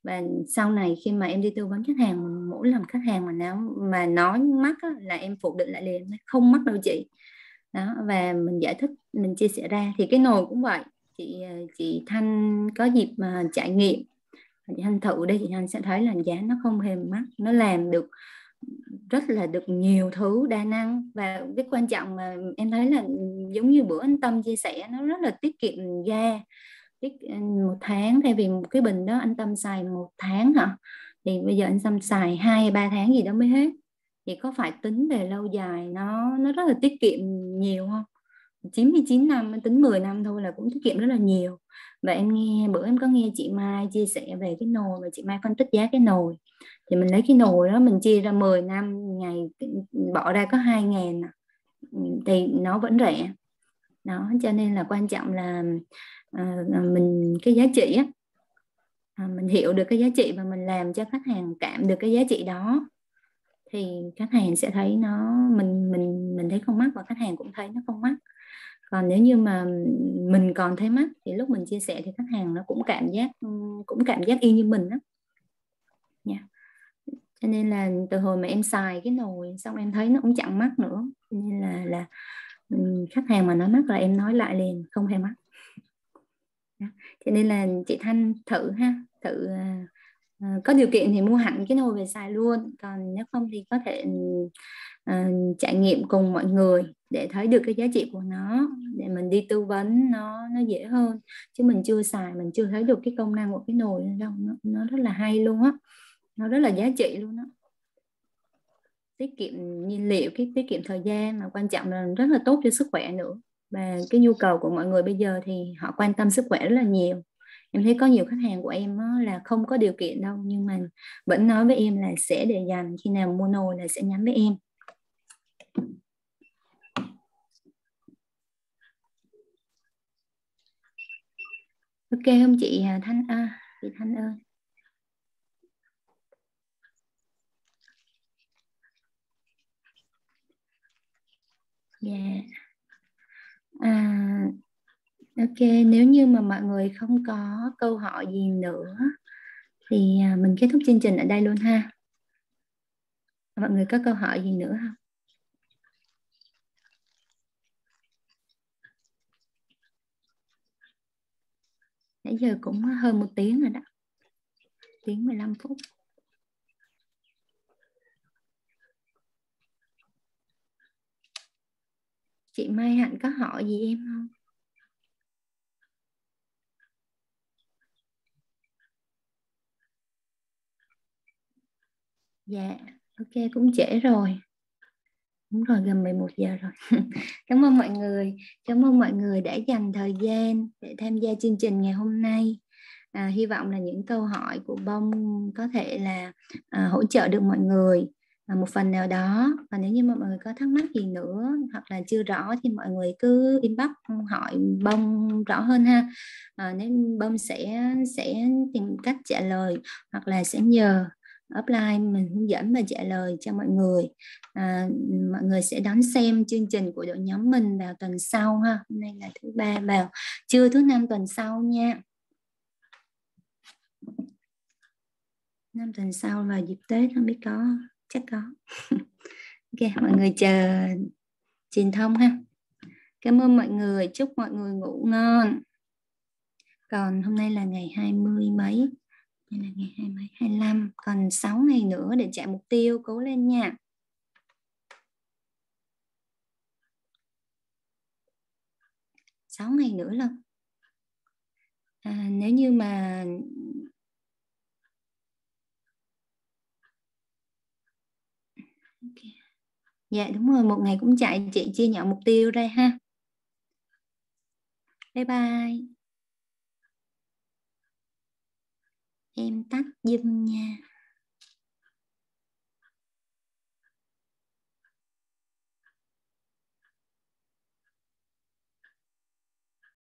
A: Và sau này khi mà em đi tư vấn khách hàng mỗi lần khách hàng mà nó mà nói mắc á, là em phủ định lại liền không mắc đâu chị. Đó và mình giải thích mình chia sẻ ra. Thì cái nồi cũng vậy. Chị ờ, chị Thanh có dịp mà trải nghiệm. Chị Thanh thử đây chị Thanh sẽ thấy là giá nó không hề mắc nó làm được rất là được nhiều thứ đa năng. Và cái quan trọng mà em thấy là, giống như bữa anh Tâm chia sẻ, nó rất là tiết kiệm ga. Tiết ừ, một tháng, thay vì một cái bình đó anh Tâm xài một tháng hả? Thì bây giờ anh Tâm xài hai, ba tháng gì đó mới hết. Thì có phải tính về lâu dài nó nó rất là tiết kiệm nhiều không? 99 năm tính 10 năm thôi là cũng tiết kiệm rất là nhiều. Và em nghe, bữa em có nghe chị Mai chia sẻ về cái nồi và chị Mai phân tích giá cái nồi thì mình lấy cái nồi đó mình chia ra 10 năm ngày bỏ ra có 2 ngàn à. ừ, thì nó vẫn rẻ. Đó cho nên là quan trọng là à, mình cái giá trị á. À, mình hiểu được cái giá trị và mình làm cho khách hàng cảm được cái giá trị đó. Thì khách hàng sẽ thấy nó mình mình mình thấy không mắc và khách hàng cũng thấy nó không mắc còn nếu như mà mình còn thấy mắc thì lúc mình chia sẻ thì khách hàng nó cũng cảm giác cũng cảm giác y như mình đó nha. yeah cho nên là từ hồi mà em xài cái nồi xong em thấy nó cũng chặn mắt nữa. Nên là là ừ, khách hàng mà nói mắc là em nói lại liền không hề mắc. Cho nên là chị Thanh thử ha thử uh, có điều kiện thì mua hẳn cái nồi về xài luôn. Còn nếu không thì có thể uh, trải nghiệm cùng mọi người để thấy được cái giá trị của nó để mình đi tư vấn nó nó dễ hơn. Chứ mình chưa xài mình chưa thấy được cái công năng của cái nồi đâu. Nó, nó rất là hay luôn á nó rất là giá trị luôn đó tiết kiệm nhiên liệu cái tiết kiệm thời gian mà quan trọng là rất là tốt cho sức khỏe nữa. Và cái nhu cầu của mọi người bây giờ thì họ quan tâm sức khỏe rất là nhiều. Em thấy có nhiều khách hàng của em là không có điều kiện đâu nhưng mà vẫn nói với em là sẽ để dành khi nào mua nồi là sẽ nhắn với em. Ok không chị à, Thanh à, chị Thanh ơi. Dạ. Yeah. à, ok nếu như mà mọi người không có câu hỏi gì nữa thì à, mình kết thúc chương trình ở đây luôn ha. Mọi người có câu hỏi gì nữa không? Nãy giờ cũng hơn một tiếng rồi đó. Tiếng 15 phút. Chị Mai Hạnh có hỏi gì em không? Dạ ok cũng trễ rồi. Đúng rồi gần 11 giờ rồi. Cảm ơn mọi người. Cảm ơn mọi người đã dành thời gian để tham gia chương trình ngày hôm nay. À, hy vọng là những câu hỏi của bông có thể là à, hỗ trợ được mọi người một phần nào đó và nếu như mà mọi người có thắc mắc gì nữa hoặc là chưa rõ thì mọi người cứ inbox hỏi bông rõ hơn ha. À, nếu bông sẽ sẽ tìm cách trả lời hoặc là sẽ nhờ offline mình hướng dẫn và trả lời cho mọi người. À, mọi người sẽ đón xem chương trình của đội nhóm mình vào tuần sau ha. Hôm nay là thứ ba vào trưa thứ năm tuần sau nha. Năm tuần sau vào dịp tết không biết có chắc có. Ok mọi người chờ truyền thông ha. Cảm ơn mọi người chúc mọi người ngủ ngon. Còn hôm nay là ngày 20 mấy? Đây là ngày 20 25 còn 6 ngày nữa để chạy mục tiêu cố lên nha. Sáu ngày nữa lần à, nếu như mà dạ đúng rồi, một ngày cũng chạy, chị chia nhỏ mục tiêu ra ha. Bye bye. Em tắt dùm nha.